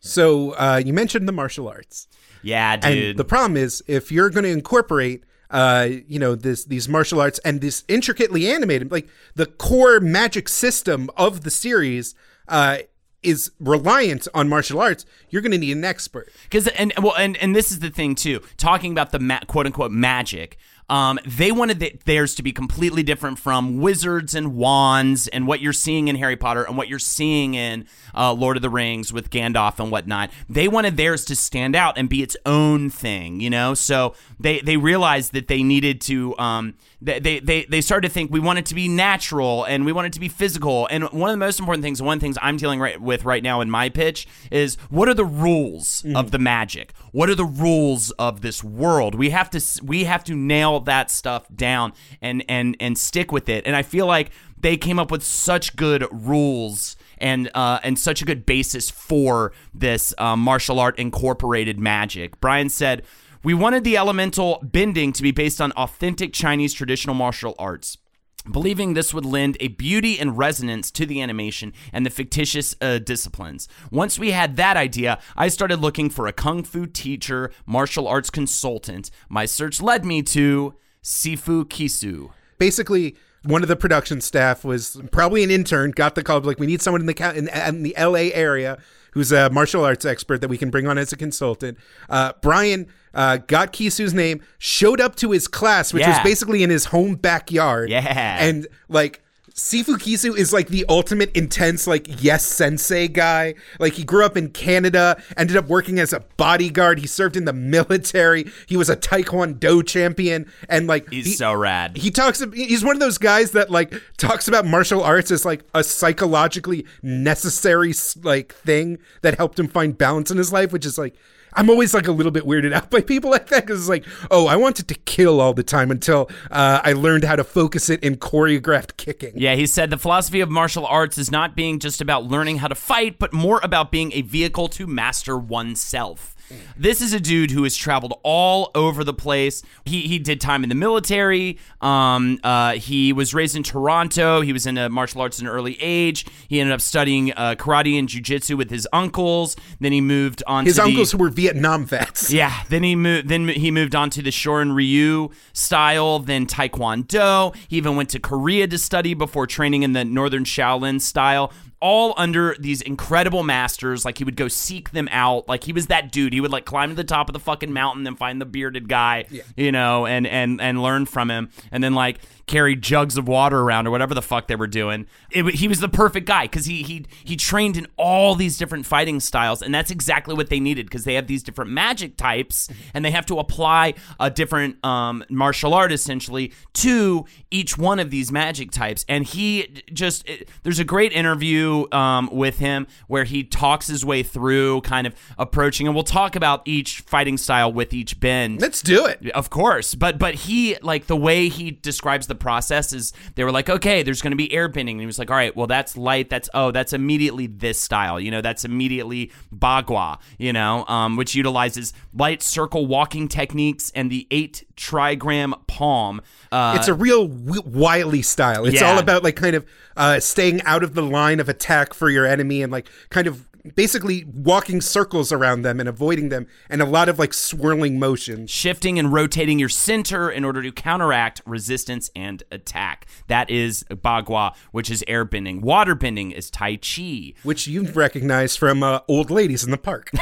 So uh, you mentioned the martial arts. Yeah, dude. And the problem is, if you're going to incorporate, uh, you know, this these martial arts and this intricately animated, like the core magic system of the series, uh, is reliant on martial arts. You're going to need an expert. Because and well, and and this is the thing too. Talking about the ma- quote unquote magic. Um, they wanted the, theirs to be completely different from wizards and wands and what you're seeing in Harry Potter and what you're seeing in uh, Lord of the Rings with Gandalf and whatnot. They wanted theirs to stand out and be its own thing, you know. So they they realized that they needed to. Um, they, they they started to think we want it to be natural and we want it to be physical. And one of the most important things, one of the things I'm dealing right with right now in my pitch is what are the rules of the magic? What are the rules of this world? We have to we have to nail that stuff down and and and stick with it. And I feel like they came up with such good rules and uh, and such a good basis for this uh, martial art incorporated magic. Brian said. We wanted the elemental bending to be based on authentic Chinese traditional martial arts. Believing this would lend a beauty and resonance to the animation and the fictitious uh, disciplines. Once we had that idea, I started looking for a kung fu teacher, martial arts consultant. My search led me to Sifu Kisu. Basically, one of the production staff was probably an intern. Got the call like we need someone in the in, in the L.A. area who's a martial arts expert that we can bring on as a consultant. Uh, Brian uh, got Kisu's name, showed up to his class, which was basically in his home backyard. Yeah. and like. Sifu Kisu is like the ultimate intense, like, yes, sensei guy. Like, he grew up in Canada, ended up working as a bodyguard. He served in the military. He was a Taekwondo champion. And, like, He's he- so rad. he talks he's one of those guys that like talks about martial arts as like a psychologically necessary like thing that helped him find balance in his life which is like I'm always like a little bit weirded out by people like that because it's like, oh, I wanted to kill all the time until uh, I learned how to focus it in choreographed kicking. Yeah, he said the philosophy of martial arts is not being just about learning how to fight, but more about being a vehicle to master oneself. This is a dude who has traveled all over the place. He he did time in the military. Um, uh, he was raised in Toronto. He was into martial arts at an early age. He ended up studying uh, karate and jujitsu with his uncles. Then he moved on. His to the- uncles who were Vietnam vets. yeah, then he moved. Then he moved on to the Shorin Ryu style, then Taekwondo. He even went to Korea to study before training in the Northern Shaolin style. All under these incredible masters. Like he would go seek them out. Like he was that dude. He would like climb to the top of the fucking mountain and find the bearded guy, you know, and and and learn from him, and then like carry jugs of water around or whatever the fuck they were doing. It, he was the perfect guy because he he he trained in all these different fighting styles, and that's exactly what they needed because they have these different magic types, and they have to apply a different um, martial art essentially to each one of these magic types. And he just it, there's a great interview um, with him where he talks his way through kind of approaching, and we'll talk about each fighting style with each bend. Let's do it. Of course, but but he like the way he describes the process is they were like, okay, there's going to be airbending, and he was like, all right, well that's light, that's oh that's immediately this style, you know, that's immediately bagua, you know, um, which utilizes light circle walking techniques and the eight trigram palm. Uh, It's a real w- wily style. It's Yeah. all about like kind of uh, staying out of the line of attack for your enemy and like kind of basically walking circles around them and avoiding them and a lot of like swirling motions. shifting and rotating your center in order to counteract resistance and attack. That is bagua, which is airbending. Waterbending is tai chi. Which you've recognized from uh, old ladies in the park.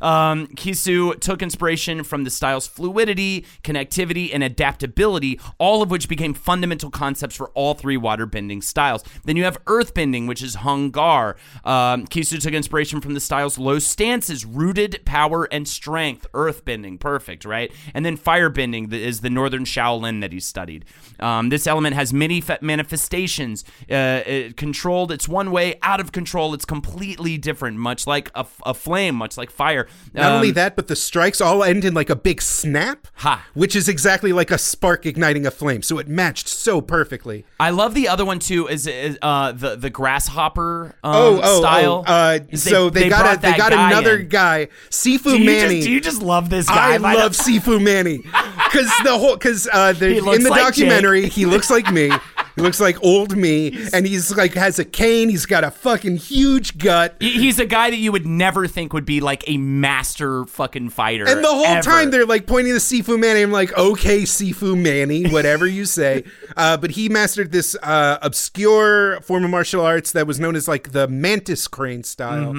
Um, Kisu took inspiration from the style's fluidity, connectivity, and adaptability, all of which became fundamental concepts for all three waterbending styles. Then you have earthbending, which is Hung Gar. Um, Kisu took inspiration from the style's low stances, rooted power and strength. Earthbending, perfect, right? And then firebending th- is the northern Shaolin that he studied. Um, this element has many fa- manifestations. Uh, it controlled, it's one way. Out of control, it's completely different, much like a flame, much like fire. Not Um, only that, but the strikes all end in like a big snap, Ha. which is exactly like a spark igniting a flame. So it matched so perfectly. I love the other one too. Is, is uh, the the grasshopper um, Oh, oh, style? oh, uh, Uh, so they, they got a, they got guy another in. guy, Sifu Do Manny. just, do you just love this guy? I love the- Sifu Manny because the whole because uh, the, He looks in the like documentary he looks like me. He looks like old me, and he's like has a cane. He's got a fucking huge gut. He's a guy that you would never think would be like a master fucking fighter. And the whole ever. time they're like pointing to Sifu Manny. I'm like, okay, Sifu Manny, whatever you say. uh, but he mastered this uh, obscure form of martial arts that was known as like the mantis crane style,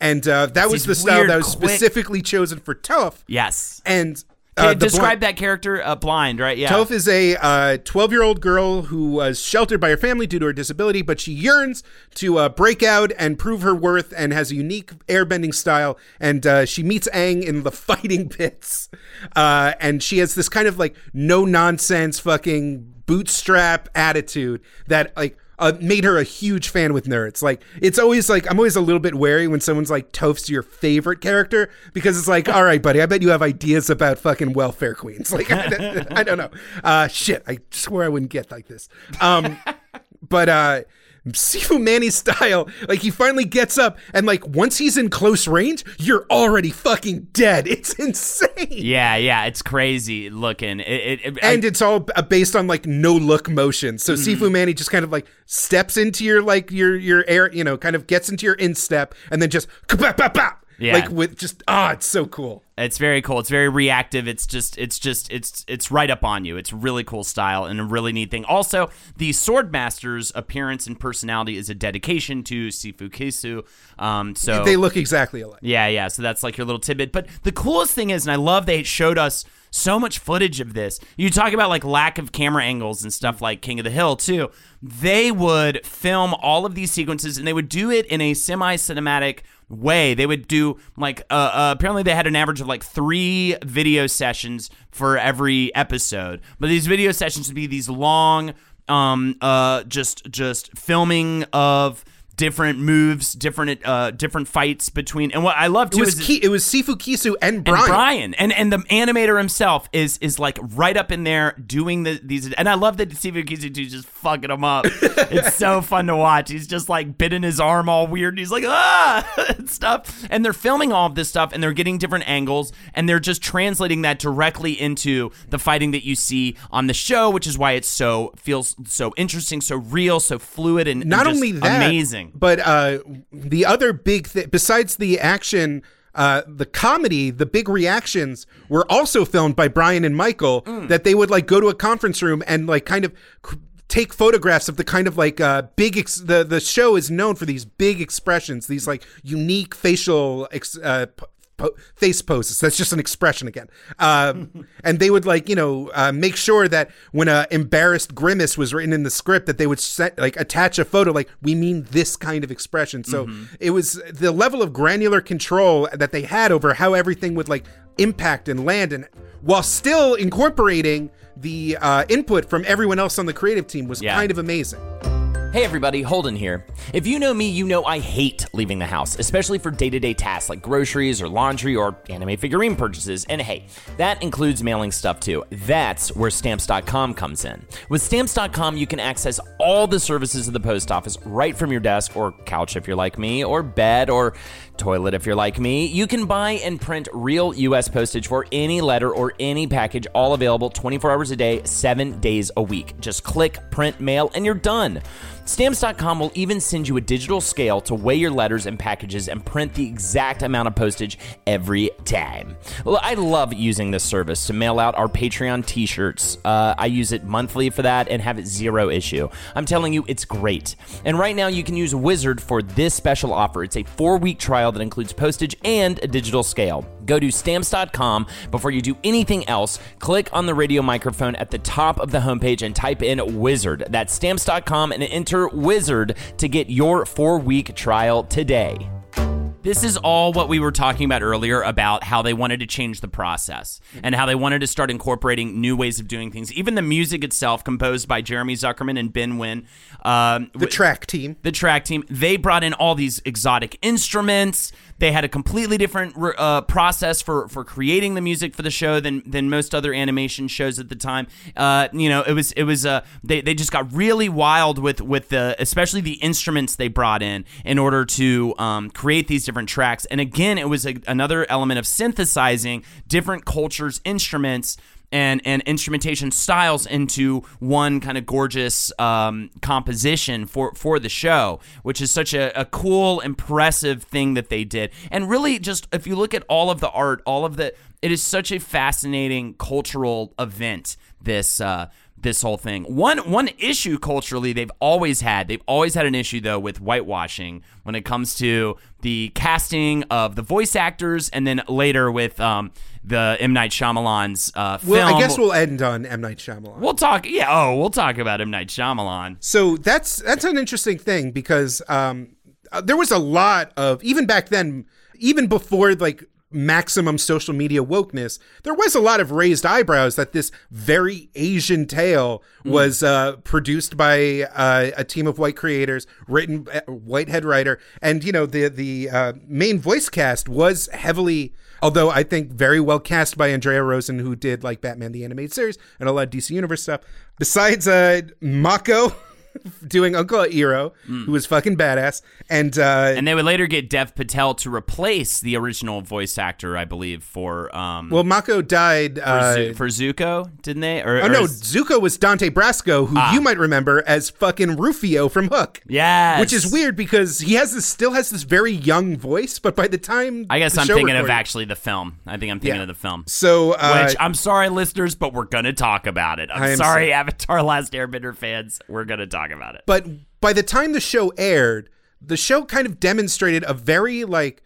and uh, that was Mm-hmm. the style that was quick- specifically chosen for Toph. yes. And uh, describe that character, uh, blind, right? Yeah. Toph is a 12 year old girl who was sheltered by her family due to her disability, but she yearns to uh, break out and prove her worth and has a unique airbending style. And uh, she meets Aang in the fighting pits. Uh, and she has this kind of like no nonsense fucking bootstrap attitude that like uh, made her a huge fan with nerds. Like it's always like I'm always a little bit wary when someone's like Toph's your favorite character because it's like, all right, buddy, I bet you have ideas about fucking welfare queens. Like I, I don't know. Uh, shit, I swear I wouldn't get like this. Um, but uh, Sifu Manny style, like he finally gets up and like once he's in close range, you're already fucking dead. It's insane. yeah, yeah, it's crazy looking. It, it, it- I- and it's all based on like no look motion. So Mm-hmm. Sifu Manny just kind of like steps into your like your your air, you know, kind of gets into your instep and then just Yeah. like with just ah, it's so cool. It's very cool. It's very reactive. It's just it's just it's it's right up on you. It's really cool style and a really neat thing. Also, the Swordmaster's appearance and personality is a dedication to Sifu Kisu. Um, so They look exactly alike. yeah, yeah. So that's like your little tidbit. But the coolest thing is, and I love they showed us so much footage of this. You talk about like lack of camera angles and stuff like King of the Hill too. They would film all of these sequences and they would do it in a semi-cinematic way. They would do like uh, uh, apparently they had an average of like three video sessions for every episode. But these video sessions would be these long, um, uh, just just filming of different moves, different uh, different fights between. And what I love It too was is Ki- it was Sifu Kisu and and Brian. Brian. and and the animator himself is is like right up in there doing the these and I love that Sifu Kisu Kizu just fucking him up. it's so fun to watch. He's just like biting his arm all weird. And he's like ah and stuff. And they're filming all of this stuff and they're getting different angles and they're just translating that directly into the fighting that you see on the show, which is why it's so feels so interesting, so real, so fluid, and and Not just only that, amazing. But uh, the other big thing besides the action. Uh, the comedy, the big reactions were also filmed by Brian and Michael. Mm. That they would like go to a conference room and like kind of take photographs of the kind of like uh, big. Ex- the the show is known for these big expressions, these like unique facial ex- uh, p- po- face poses. That's just an expression again. Uh, and they would like you know uh, make sure that when a embarrassed grimace was written in the script, that they would set like attach a photo like we mean this kind of expression. So it was the level of granular control that they had over how everything would like impact and land, and while still incorporating the uh, input from everyone else on the creative team was Yeah. kind of amazing. Hey everybody, Holden here. If you know me, you know I hate leaving the house, especially for day to day tasks like groceries or laundry or anime figurine purchases. And hey, that includes mailing stuff too. That's where Stamps.com comes in. With Stamps.com, you can access all the services of the post office right from your desk or couch if you're like me, or bed or toilet if you're like me. You can buy and print real US postage for any letter or any package, all available 24 hours a day, 7 days a week. Just click, print, mail, and you're done. Stamps.com will even send you a digital scale to weigh your letters and packages and print the exact amount of postage every time. Well, I love using this service to mail out our Patreon t shirts. Uh, I use it monthly for that and have it zero issue. I'm telling you, it's great. And right now, you can use Wizard for this special offer. It's a four week trial that includes postage and a digital scale. Go to stamps.com before you do anything else. Click on the radio microphone at the top of the homepage and type in Wizard. That's stamps.com and enter Wizard to get your four week trial today. This is all what we were talking about earlier about how they wanted to change the process and how they wanted to start incorporating new ways of doing things. Even the music itself, composed by Jeremy Zuckerman and Ben Wynn, um, The track team. the track team, they brought in all these exotic instruments. They had a completely different uh, process for, for creating the music for the show than than most other animation shows at the time. Uh, you know, it was it was uh, they they just got really wild with with the especially the instruments they brought in in order to um, create these different tracks. And again, it was a, another element of synthesizing different cultures' instruments and and instrumentation styles into one kind of gorgeous um, composition for for the show, which is such a, a cool, impressive thing that they did. And really, just if you look at all of the art, all of the, it is such a fascinating cultural event. This. Uh, this whole thing. One one issue culturally they've always had. They've always had an issue though with whitewashing when it comes to the casting of the voice actors, and then later with um, the M Night Shyamalan's uh, film. Well, I guess we'll end on M Night Shyamalan. We'll talk. Yeah. Oh, we'll talk about M Night Shyamalan. So that's that's an interesting thing because um, uh, there was a lot of even back then, even before like maximum social media wokeness, there was a lot of raised eyebrows that this very Asian tale was uh, produced by uh, a team of white creators, written uh, white head writer, and you know the the uh, main voice cast was heavily. Although I think very well cast by Andrea Romano, who did like Batman the Animated Series and a lot of DC Universe stuff. Besides uh, Mako doing Uncle Iroh, who was fucking badass, and uh, And they would later get Dev Patel to replace the original voice actor, I believe, for um well, Mako died. for, Uh, for Zuko, didn't they? Or, oh or no, is- Zuko was Dante Basco, who Ah. you might remember as fucking Rufio from Hook. yes. Which is weird because he has this still has this very young voice, but by the time I guess I'm thinking of actually the film. I think I'm thinking Yeah. of the film. So uh, Which I'm sorry, listeners, but we're gonna talk about it. I'm sorry, sorry. Avatar: Last Airbender fans. We're gonna talk about it. but by the time the show aired, the show kind of demonstrated a very like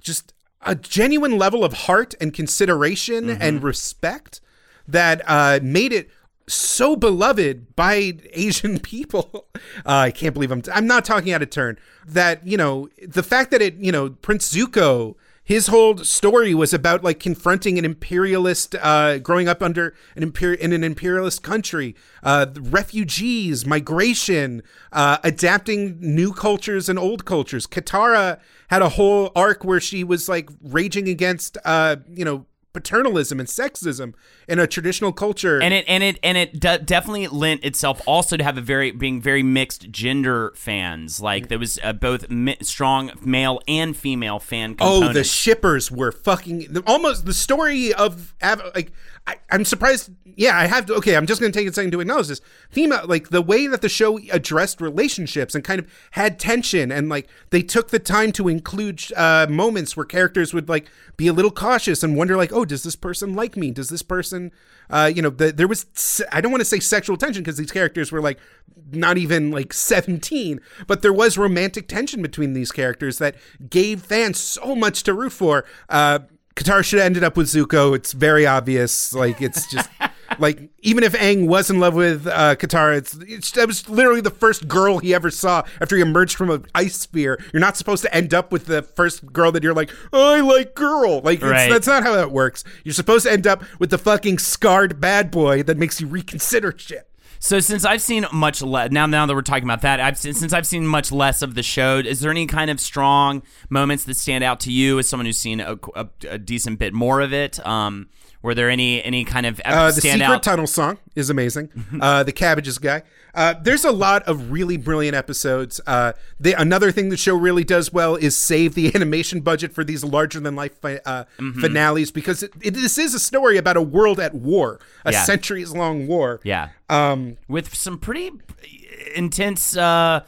just a genuine level of heart and consideration Mm-hmm. and respect that uh, made it so beloved by Asian people. Uh, I can't believe I'm. I'm not talking out of turn. That you know the fact that it you know Prince Zuko. His whole story was about like confronting an imperialist, uh, growing up under an imper- in an imperialist country, uh, refugees, migration, uh, adapting new cultures and old cultures. Katara had a whole arc where she was like raging against, uh, you know, paternalism and sexism in a traditional culture. and it and it and it de- definitely lent itself also to have a very being very mixed gender fans. Like there was uh, both mi- strong male and female fan. Oh, the shippers were fucking the, almost the story of like I, I'm surprised. Yeah, I have to. Okay, I'm just going to take a second to acknowledge this. Female, like the way that the show addressed relationships and kind of had tension, and like they took the time to include uh, moments where characters would like be a little cautious and wonder, like, oh, does this person like me? Does this person, uh, you know, the, there was se- I don't want to say sexual tension because these characters were like not even like 17, but there was romantic tension between these characters that gave fans so much to root for. Uh, Katara should have ended up with Zuko. It's very obvious. Like it's just like even if Aang was in love with uh, Katara, it's, it's that was literally the first girl he ever saw after he emerged from an ice sphere. You're not supposed to end up with the first girl that you're like, oh, I like girl. Like it's, Right. that's not how that works. You're supposed to end up with the fucking scarred bad boy that makes you reconsider shit. So since I've seen much less now, now that we're talking about that, I've seen, since I've seen much less of the show. Is there any kind of strong moments that stand out to you as someone who's seen a, a, a decent bit more of it? Um, were there any any kind of Uh, the stand secret tunnel song is amazing. uh, the cabbages guy. Uh, there's a lot of really brilliant episodes. Uh, they, another thing the show really does well is save the animation budget for these larger than life fi- uh, Mm-hmm. finales because it, it, this is a story about a world at war, a Yeah. centuries long war. yeah, Um, with some pretty intense, uh,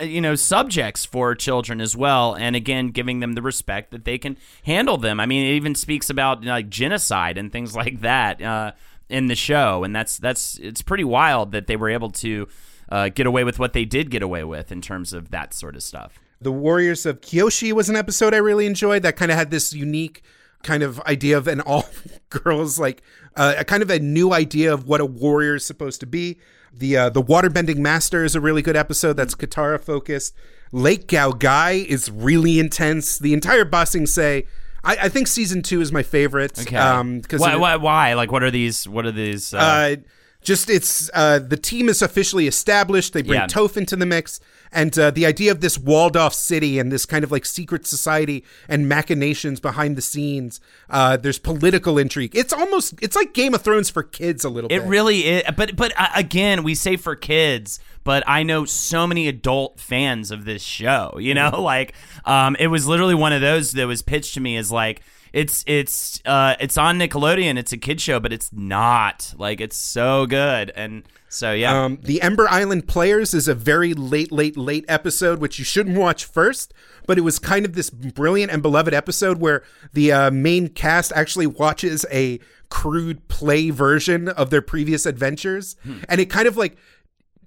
you know, subjects for children as well, and again, giving them the respect that they can handle them. I mean, it even speaks about like genocide and things like that uh, in the show, and that's that's it's pretty wild that they were able to uh, get away with what they did get away with in terms of that sort of stuff. The Warriors of Kyoshi was an episode I really enjoyed that kind of had this unique kind of idea of an all girls like uh, a kind of a new idea of what a warrior is supposed to be. The uh, the waterbending master is a really good episode that's Katara focused. Lake Laogai is really intense. The entire Ba Sing Se. I, I think season two is my favorite. Okay. Um, because why, why? Why? Like, what are these? What are these? Uh, uh, just it's uh, the team is officially established. They bring Yeah. Toph into the mix, and uh, the idea of this walled off city and this kind of like secret society and machinations behind the scenes. Uh, there's political intrigue. It's almost it's like Game of Thrones for kids a little bit. It bit. really is, but but uh, again, we say for kids, but I know so many adult fans of this show. You know, like um, it was literally one of those that was pitched to me as like it's it's uh it's on Nickelodeon, it's a kid show, but it's not. Like it's so good, and so yeah. Um, the Ember Island Players is a very late, late, late episode, which you shouldn't watch first. But it was kind of this brilliant and beloved episode where the uh, main cast actually watches a crude play version of their previous adventures, and it kind of like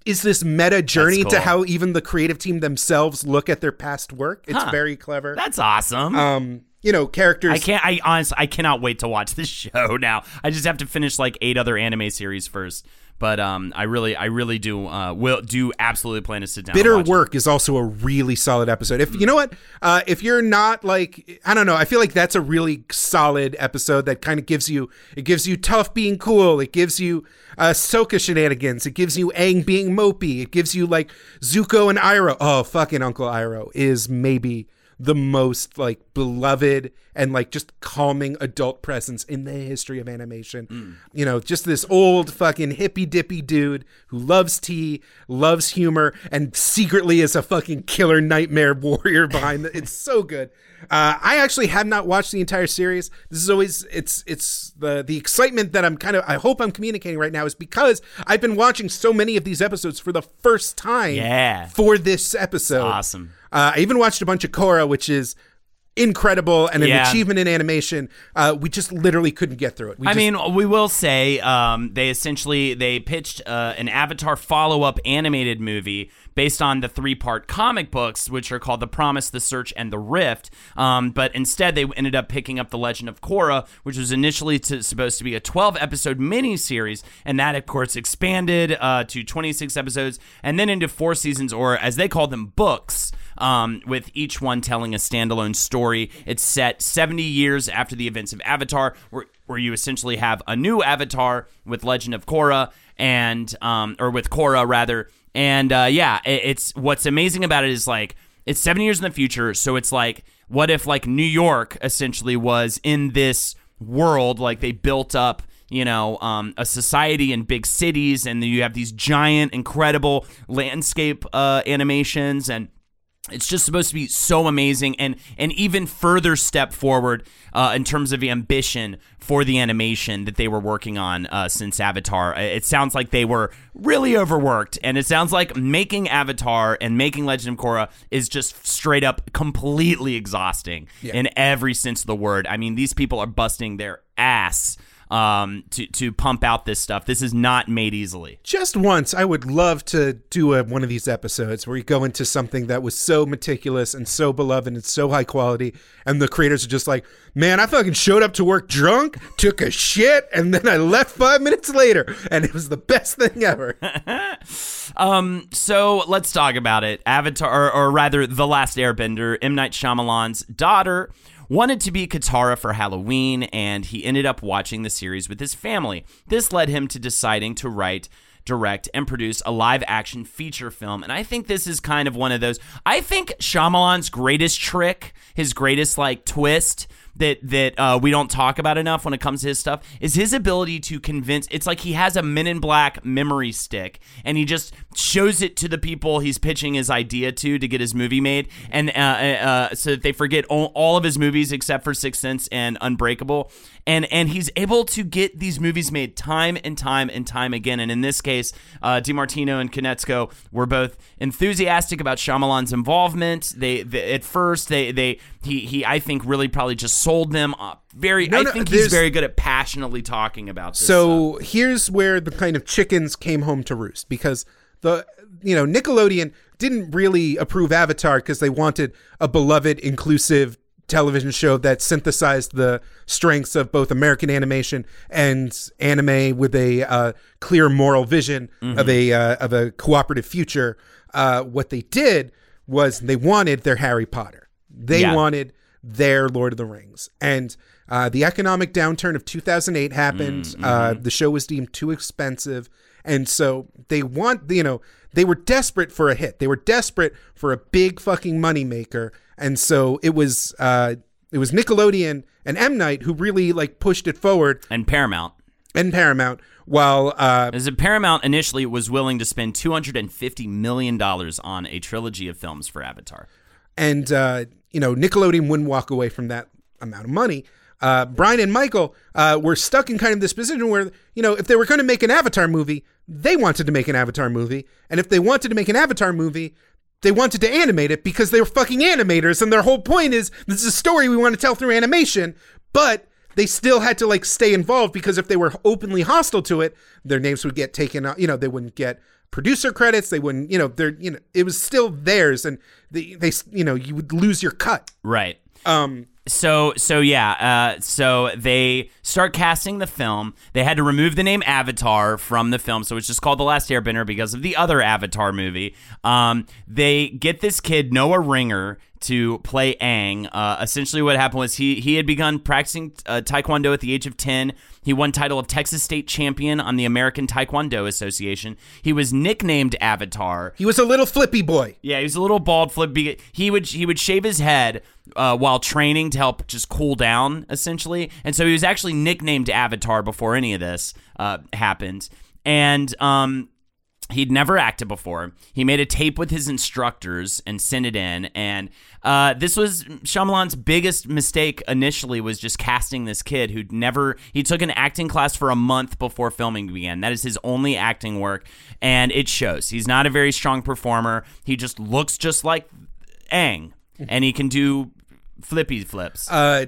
is this meta journey cool. to how even the creative team themselves look at their past work. It's Huh. very clever. That's awesome. um, you know, characters. I can't. I honestly, I cannot wait to watch this show now. I just have to finish like eight other anime series first. But um, I really, I really do uh, will do absolutely plan to sit down. and Bitter. Work is also a really solid episode. If you know what, uh, if you're not like, I don't know, I feel like that's a really solid episode that kind of gives you, it gives you Toph being cool. It gives you uh, Sokka shenanigans. It gives you Aang being mopey. It gives you like Zuko and Iroh. Oh, fucking Uncle Iroh is maybe the most like beloved and like just calming adult presence in the history of animation. You know, just this old fucking hippy dippy dude who loves tea, loves humor, and secretly is a fucking killer nightmare warrior behind it. It's so good. Uh, I actually have not watched the entire series. This is always it's it's the the excitement that I'm kind of I hope I'm communicating right now is because I've been watching so many of these episodes for the first time Yeah. for this episode. Awesome. Uh, I even watched a bunch of Korra, which is incredible and an Yeah. achievement in animation. Uh, we just literally couldn't get through it. We I just- mean, we will say um, they essentially they pitched uh, an Avatar follow-up animated movie based on the three-part comic books, which are called The Promise, The Search, and The Rift. Um, but instead, they ended up picking up The Legend of Korra, which was initially to, supposed to be a 12-episode miniseries, and that, of course, expanded uh, to 26 episodes and then into four seasons, or as they call them, books um, with each one telling a standalone story. It's set 70 years after the events of Avatar, where, where you essentially have a new Avatar with Legend of Korra and um, or with Korra rather. And uh, yeah, it, it's what's amazing about it is like it's seven years in the future, so it's like what if like New York essentially was in this world, like they built up you know, um, a society in big cities, and you have these giant, incredible landscape uh, animations, and it's just supposed to be so amazing, and an even further step forward uh, in terms of ambition for the animation that they were working on uh, since Avatar. It sounds like they were really overworked, and it sounds like making Avatar and making Legend of Korra is just straight up completely exhausting in every sense of the word. I mean, these people are busting their ass um, to to pump out this stuff. This is not made easily. just once, I would love to do a, one of these episodes where you go into something that was so meticulous and so beloved and so high quality, and the creators are just like, "Man, I fucking showed up to work drunk, took a shit, and then I left five minutes later, and it was the best thing ever." Um, so let's talk about it. Avatar, or, or rather, The Last Airbender, M. Night Shyamalan's daughter, wanted to be Katara for Halloween, and he ended up watching the series with his family. This led him to deciding to write, direct, and produce a live action feature film. And I think this is kind of one of those. I think Shyamalan's greatest trick, his greatest like twist, that that uh, we don't talk about enough when it comes to his stuff is his ability to convince. It's like he has a Men in Black memory stick, and he just shows it to the people he's pitching his idea to to get his movie made, and uh, uh, so that they forget all, all of his movies except for Sixth Sense and Unbreakable, and and he's able to get these movies made time and time and time again. And in this case, uh, DiMartino and Konietzko were both enthusiastic about Shyamalan's involvement. They, they at first they they he he I think really probably just sold them up. Very, No, I no, think he's very good at passionately talking about this. stuff. So here's where the kind of chickens came home to roost because the you know Nickelodeon didn't really approve Avatar because they wanted a beloved, inclusive television show that synthesized the strengths of both American animation and anime with a uh, clear moral vision of a uh, of a cooperative future. Uh, what they did was they wanted their Harry Potter. They Yeah. wanted their Lord of the Rings, and uh, the economic downturn of 2008 happened. Uh, the show was deemed too expensive, and so they want you know they were desperate for a hit. They were desperate for a big fucking moneymaker, and so it was uh, it was Nickelodeon and M Night who really like pushed it forward, And Paramount. and Paramount. While uh, As a Paramount initially was willing to spend $250 million on a trilogy of films for Avatar. and uh, you know Nickelodeon wouldn't walk away from that amount of money. Uh, Brian and Michael uh, were stuck in kind of this position where you know if they were going to make an Avatar movie, they wanted to make an Avatar movie, and if they wanted to make an Avatar movie, they wanted to animate it because they were fucking animators, and their whole point is this is a story we want to tell through animation, but. They still had to like stay involved because if they were openly hostile to it, their names would get taken out. You know, they wouldn't get producer credits. They wouldn't, you know, they're, you know, it was still theirs, and they, they, you know, you would lose your cut. Right. Um, So so yeah, uh, so they start casting the film. They had to remove the name Avatar from the film, so it's just called The Last Airbender because of the other Avatar movie. Um, they get this kid Noah Ringer to play Aang. Uh, essentially, what happened was he he had begun practicing uh, Taekwondo at the age of ten. He won title of Texas State Champion on the American Taekwondo Association. He was nicknamed Avatar. he was a little flippy boy. Yeah, he was a little bald flippy. He would he would shave his head uh, while training to help just cool down, essentially. And so he was actually nicknamed Avatar before any of this uh, happened. And um, he'd never acted before. He made a tape with his instructors and sent it in. And uh, this was Shyamalan's biggest mistake initially was just casting this kid who'd never. He took an acting class for a month before filming began. That is his only acting work, and it shows. He's not a very strong performer. He just looks just like Aang, and he can do flippy flips. Uh,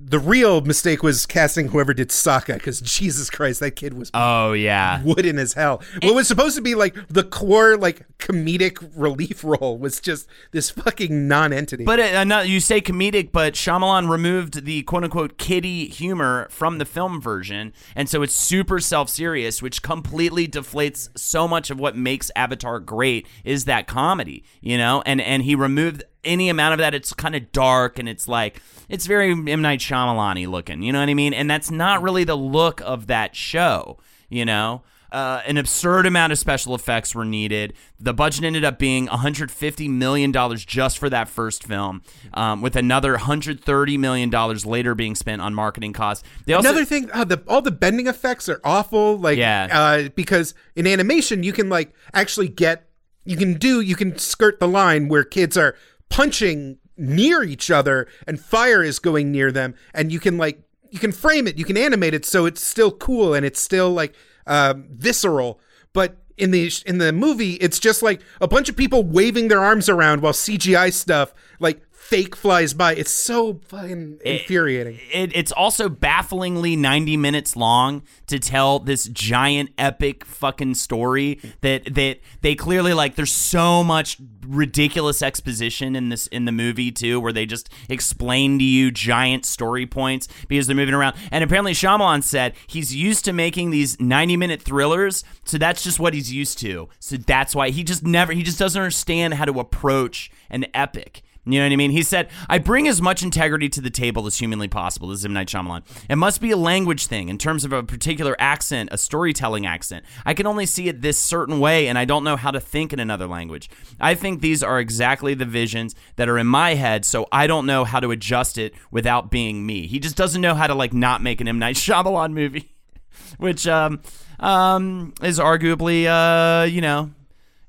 the real mistake was casting whoever did Sokka because Jesus Christ, that kid was oh yeah. wooden as hell. What was supposed to be like the core like comedic relief role was just this fucking non-entity. But uh, no, you say comedic, but Shyamalan removed the quote unquote kitty humor from the film version. And so it's super self serious, which completely deflates so much of what makes Avatar great is that comedy, you know? And, and he removed any amount of that. It's kind of dark and it's like, it's very M. Night Shyamalan looking, you know what I mean? And that's not really the look of that show, you know? Uh, an absurd amount of special effects were needed. The budget ended up being 150 million dollars just for that first film, um, with another 130 million dollars later being spent on marketing costs. They also, Another thing, uh, the all the bending effects are awful. Like, Yeah. uh, because in animation you can like actually get, you can do, you can skirt the line where kids are punching near each other and fire is going near them, and you can like you can frame it, you can animate it so it's still cool and it's still like um, visceral. But in the in the movie, it's just like a bunch of people waving their arms around while CGI stuff like fake flies by. It's so fucking infuriating. it, it's also bafflingly 90 minutes long to tell this giant epic fucking story that that they clearly like there's so much ridiculous exposition in this in the movie too where they just explain to you giant story points because they're moving around and apparently Shyamalan said he's used to making these 90 minute thrillers so that's just what he's used to so that's why he just never he just doesn't understand how to approach an epic you know what I mean? He said, I bring as much integrity to the table as humanly possible, this is M. Night Shyamalan. It must be a language thing in terms of a particular accent, a storytelling accent. I can only see it this certain way, and I don't know how to think in another language. I think these are exactly the visions that are in my head, so I don't know how to adjust it without being me. He just doesn't know how to, like, not make an M. Night Shyamalan movie, which um, um, is arguably, uh, you know,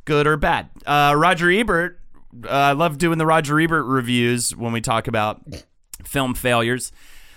good or bad. Uh, Roger Ebert, uh, I love doing the Roger Ebert reviews when we talk about film failures.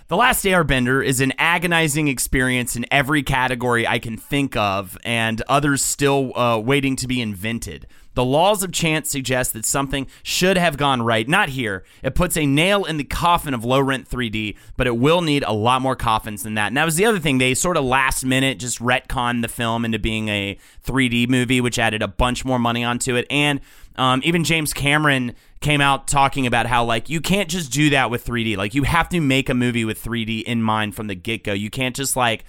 The Last Airbender is an agonizing experience in every category I can think of, and others still uh, waiting to be invented. The laws of chance suggest that something should have gone right. Not here. It puts a nail in the coffin of low rent 3D, but it will need a lot more coffins than that. And that was the other thing. They sort of last minute just retconned the film into being a 3D movie, which added a bunch more money onto it. And um, even James Cameron came out talking about how like you can't just do that with 3D. Like you have to make a movie with 3D in mind from the get go. You can't just like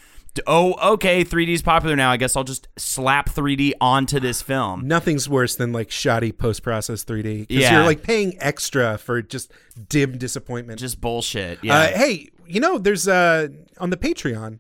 oh, okay, 3D is popular now. I guess I'll just slap 3D onto this film. Nothing's worse than like shoddy post process 3D. Because Yeah. you're like paying extra for just dim disappointment. Just bullshit. Yeah. uh, hey, you know, there's uh on the Patreon,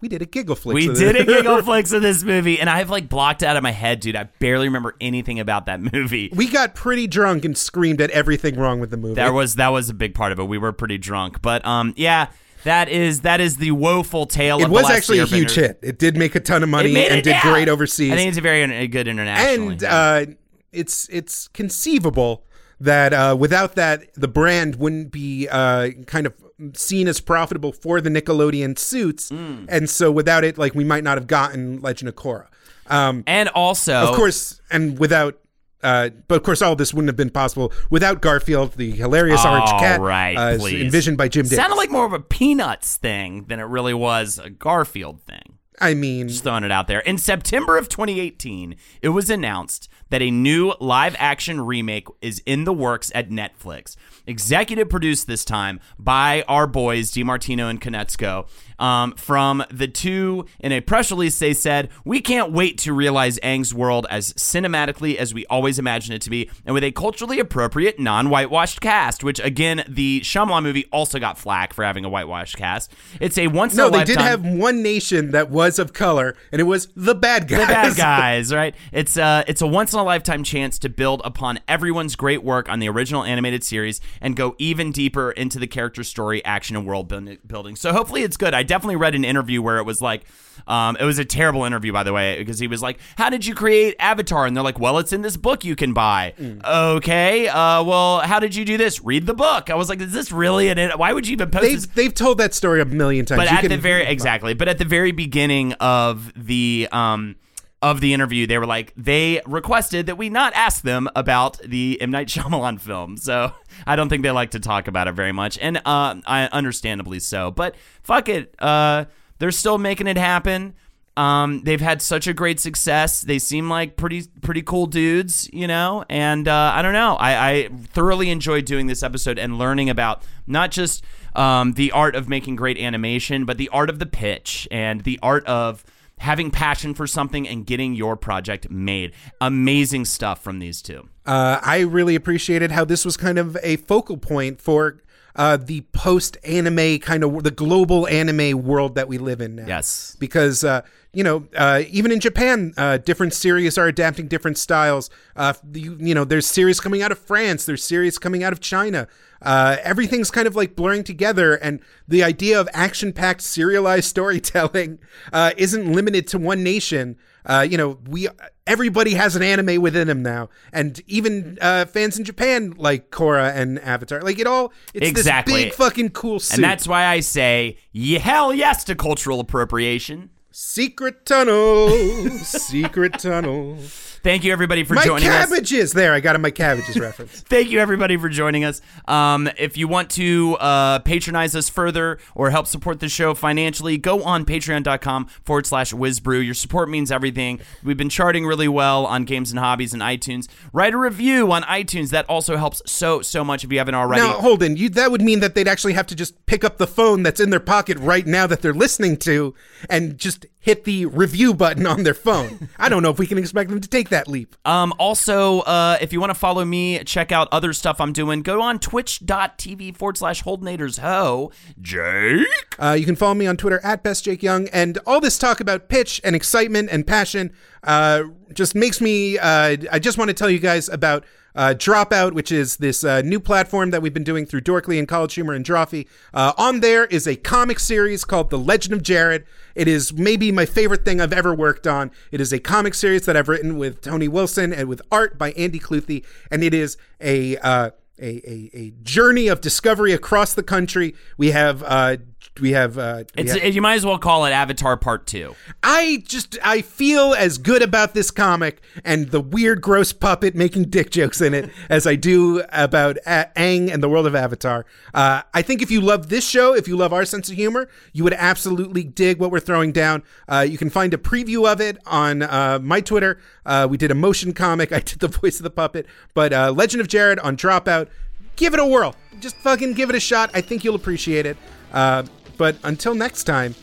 we did a giggle flick. we did a giggle flicks of this movie, and I've like blocked out of my head, dude. I barely remember anything about that movie. We got pretty drunk and screamed at everything wrong with the movie. That was that was a big part of it. We were pretty drunk, but um, yeah, that is that is the woeful tale. it was actually a huge hit. It did make a ton of money and it, did yeah. great overseas. I think it's a very good international. and uh, it's it's conceivable that uh, without that, the brand wouldn't be uh, kind of seen as profitable for the Nickelodeon suits, Mm. and so without it, like we might not have gotten Legend of Korra. Um, and also, of course, and without. Uh, but of course, all this wouldn't have been possible without Garfield, the hilarious orange cat, right, uh, envisioned by Jim Davis. sounded like more of a Peanuts thing than it really was a Garfield thing. I mean, Just throwing it out there. In September of 2018, it was announced that a new live action remake is in the works at Netflix. Executive produced this time by our boys, DiMartino and Konietzko. Um, from the two, in a press release, they said, We can't wait to realize Aang's world as cinematically as we always imagined it to be, and with a culturally appropriate, non whitewashed cast, which, again, the Shyamalan movie also got flack for having a whitewashed cast. It's a once no, in a they did have one nation that was of color, and it was the bad guys. the bad guys, right? It's uh it's a once in a lifetime chance to build upon everyone's great work on the original animated series and go even deeper into the character story, action, and world building. So hopefully it's good. I definitely read an interview where it was like, um, it was a terrible interview by the way because he was like, "How did you create Avatar?" And they're like, "Well, it's in this book you can buy." Mm. Okay, uh, well, how did you do this? Read the book. I was like, "Is this really an? Why would you even post this?" They've, they've told that story a million times. but You at the very exactly but at the very beginning of the um of the interview they were like they requested that we not ask them about the M Night Shyamalan film so I don't think they like to talk about it very much and uh I understandably so but fuck it uh they're still making it happen um, they've had such a great success. They seem like pretty pretty cool dudes, you know. And uh, I don't know. I, I thoroughly enjoyed doing this episode and learning about not just um, the art of making great animation, but the art of the pitch and the art of having passion for something and getting your project made. Amazing stuff from these two. Uh, I really appreciated how this was kind of a focal point for uh, the post anime kind of the global anime world that we live in now. Yes. Because, uh, you know, uh, even in Japan, uh, different series are adapting different styles. Uh, you, you know, there's series coming out of France, there's series coming out of China. Uh, everything's kind of like blurring together, and the idea of action packed serialized storytelling uh, isn't limited to one nation. Uh, you know, we everybody has an anime within them now, and even uh, fans in Japan like Korra and Avatar. Like it all, it's Exactly. this big fucking cool suit. And that's why I say, hell yes to cultural appropriation. secret tunnel, secret tunnel. Thank you everybody for My joining us. cabbages. There, I got my cabbages reference. Thank you, everybody, for joining us. Um, if you want to uh, patronize us further or help support the show financially, go on patreon.com forward slash whizbrew. Your support means everything. We've been charting really well on Games and Hobbies and iTunes. Write a review on iTunes. That also helps so, so much if you haven't already. Now, Holden, you, that would mean that they'd actually have to just pick up the phone that's in their pocket right now that they're listening to and just hit the review button on their phone. I don't know if we can expect them to take that leap. Um, also, uh, if you want to follow me, check out other stuff I'm doing, go on twitch.tv forward slash holdenators ho. Jake? Uh, you can follow me on Twitter at Best Jake Young, and all this talk about pitch and excitement and passion uh, just makes me. Uh, I just want to tell you guys about uh, Dropout, which is this uh, new platform that we've been doing through Dorkly and College Humor and Drawfee. Uh, on there is a comic series called The Legend of Jared. It is maybe my favorite thing I've ever worked on. It is a comic series that I've written with Tony Wilson and with art by Andy Cluthy, and it is a uh, a, a, a journey of discovery across the country. We have uh, we have. Uh, we It's, have- you might as well call it Avatar Part Two. I just I feel as good about this comic and the weird, gross puppet making dick jokes in it as I do about A- Aang and the world of Avatar. Uh, I think if you love this show, if you love our sense of humor, you would absolutely dig what we're throwing down. Uh, you can find a preview of it on uh, my Twitter. Uh, we did a motion comic. I did the voice of the puppet, but uh, Legend of Jared on Dropout. Give it a whirl. Just fucking give it a shot. I think you'll appreciate it. Uh, but until next time,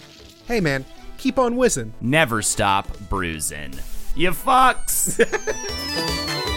hey man, keep on whizzing. Never stop bruising. You fucks.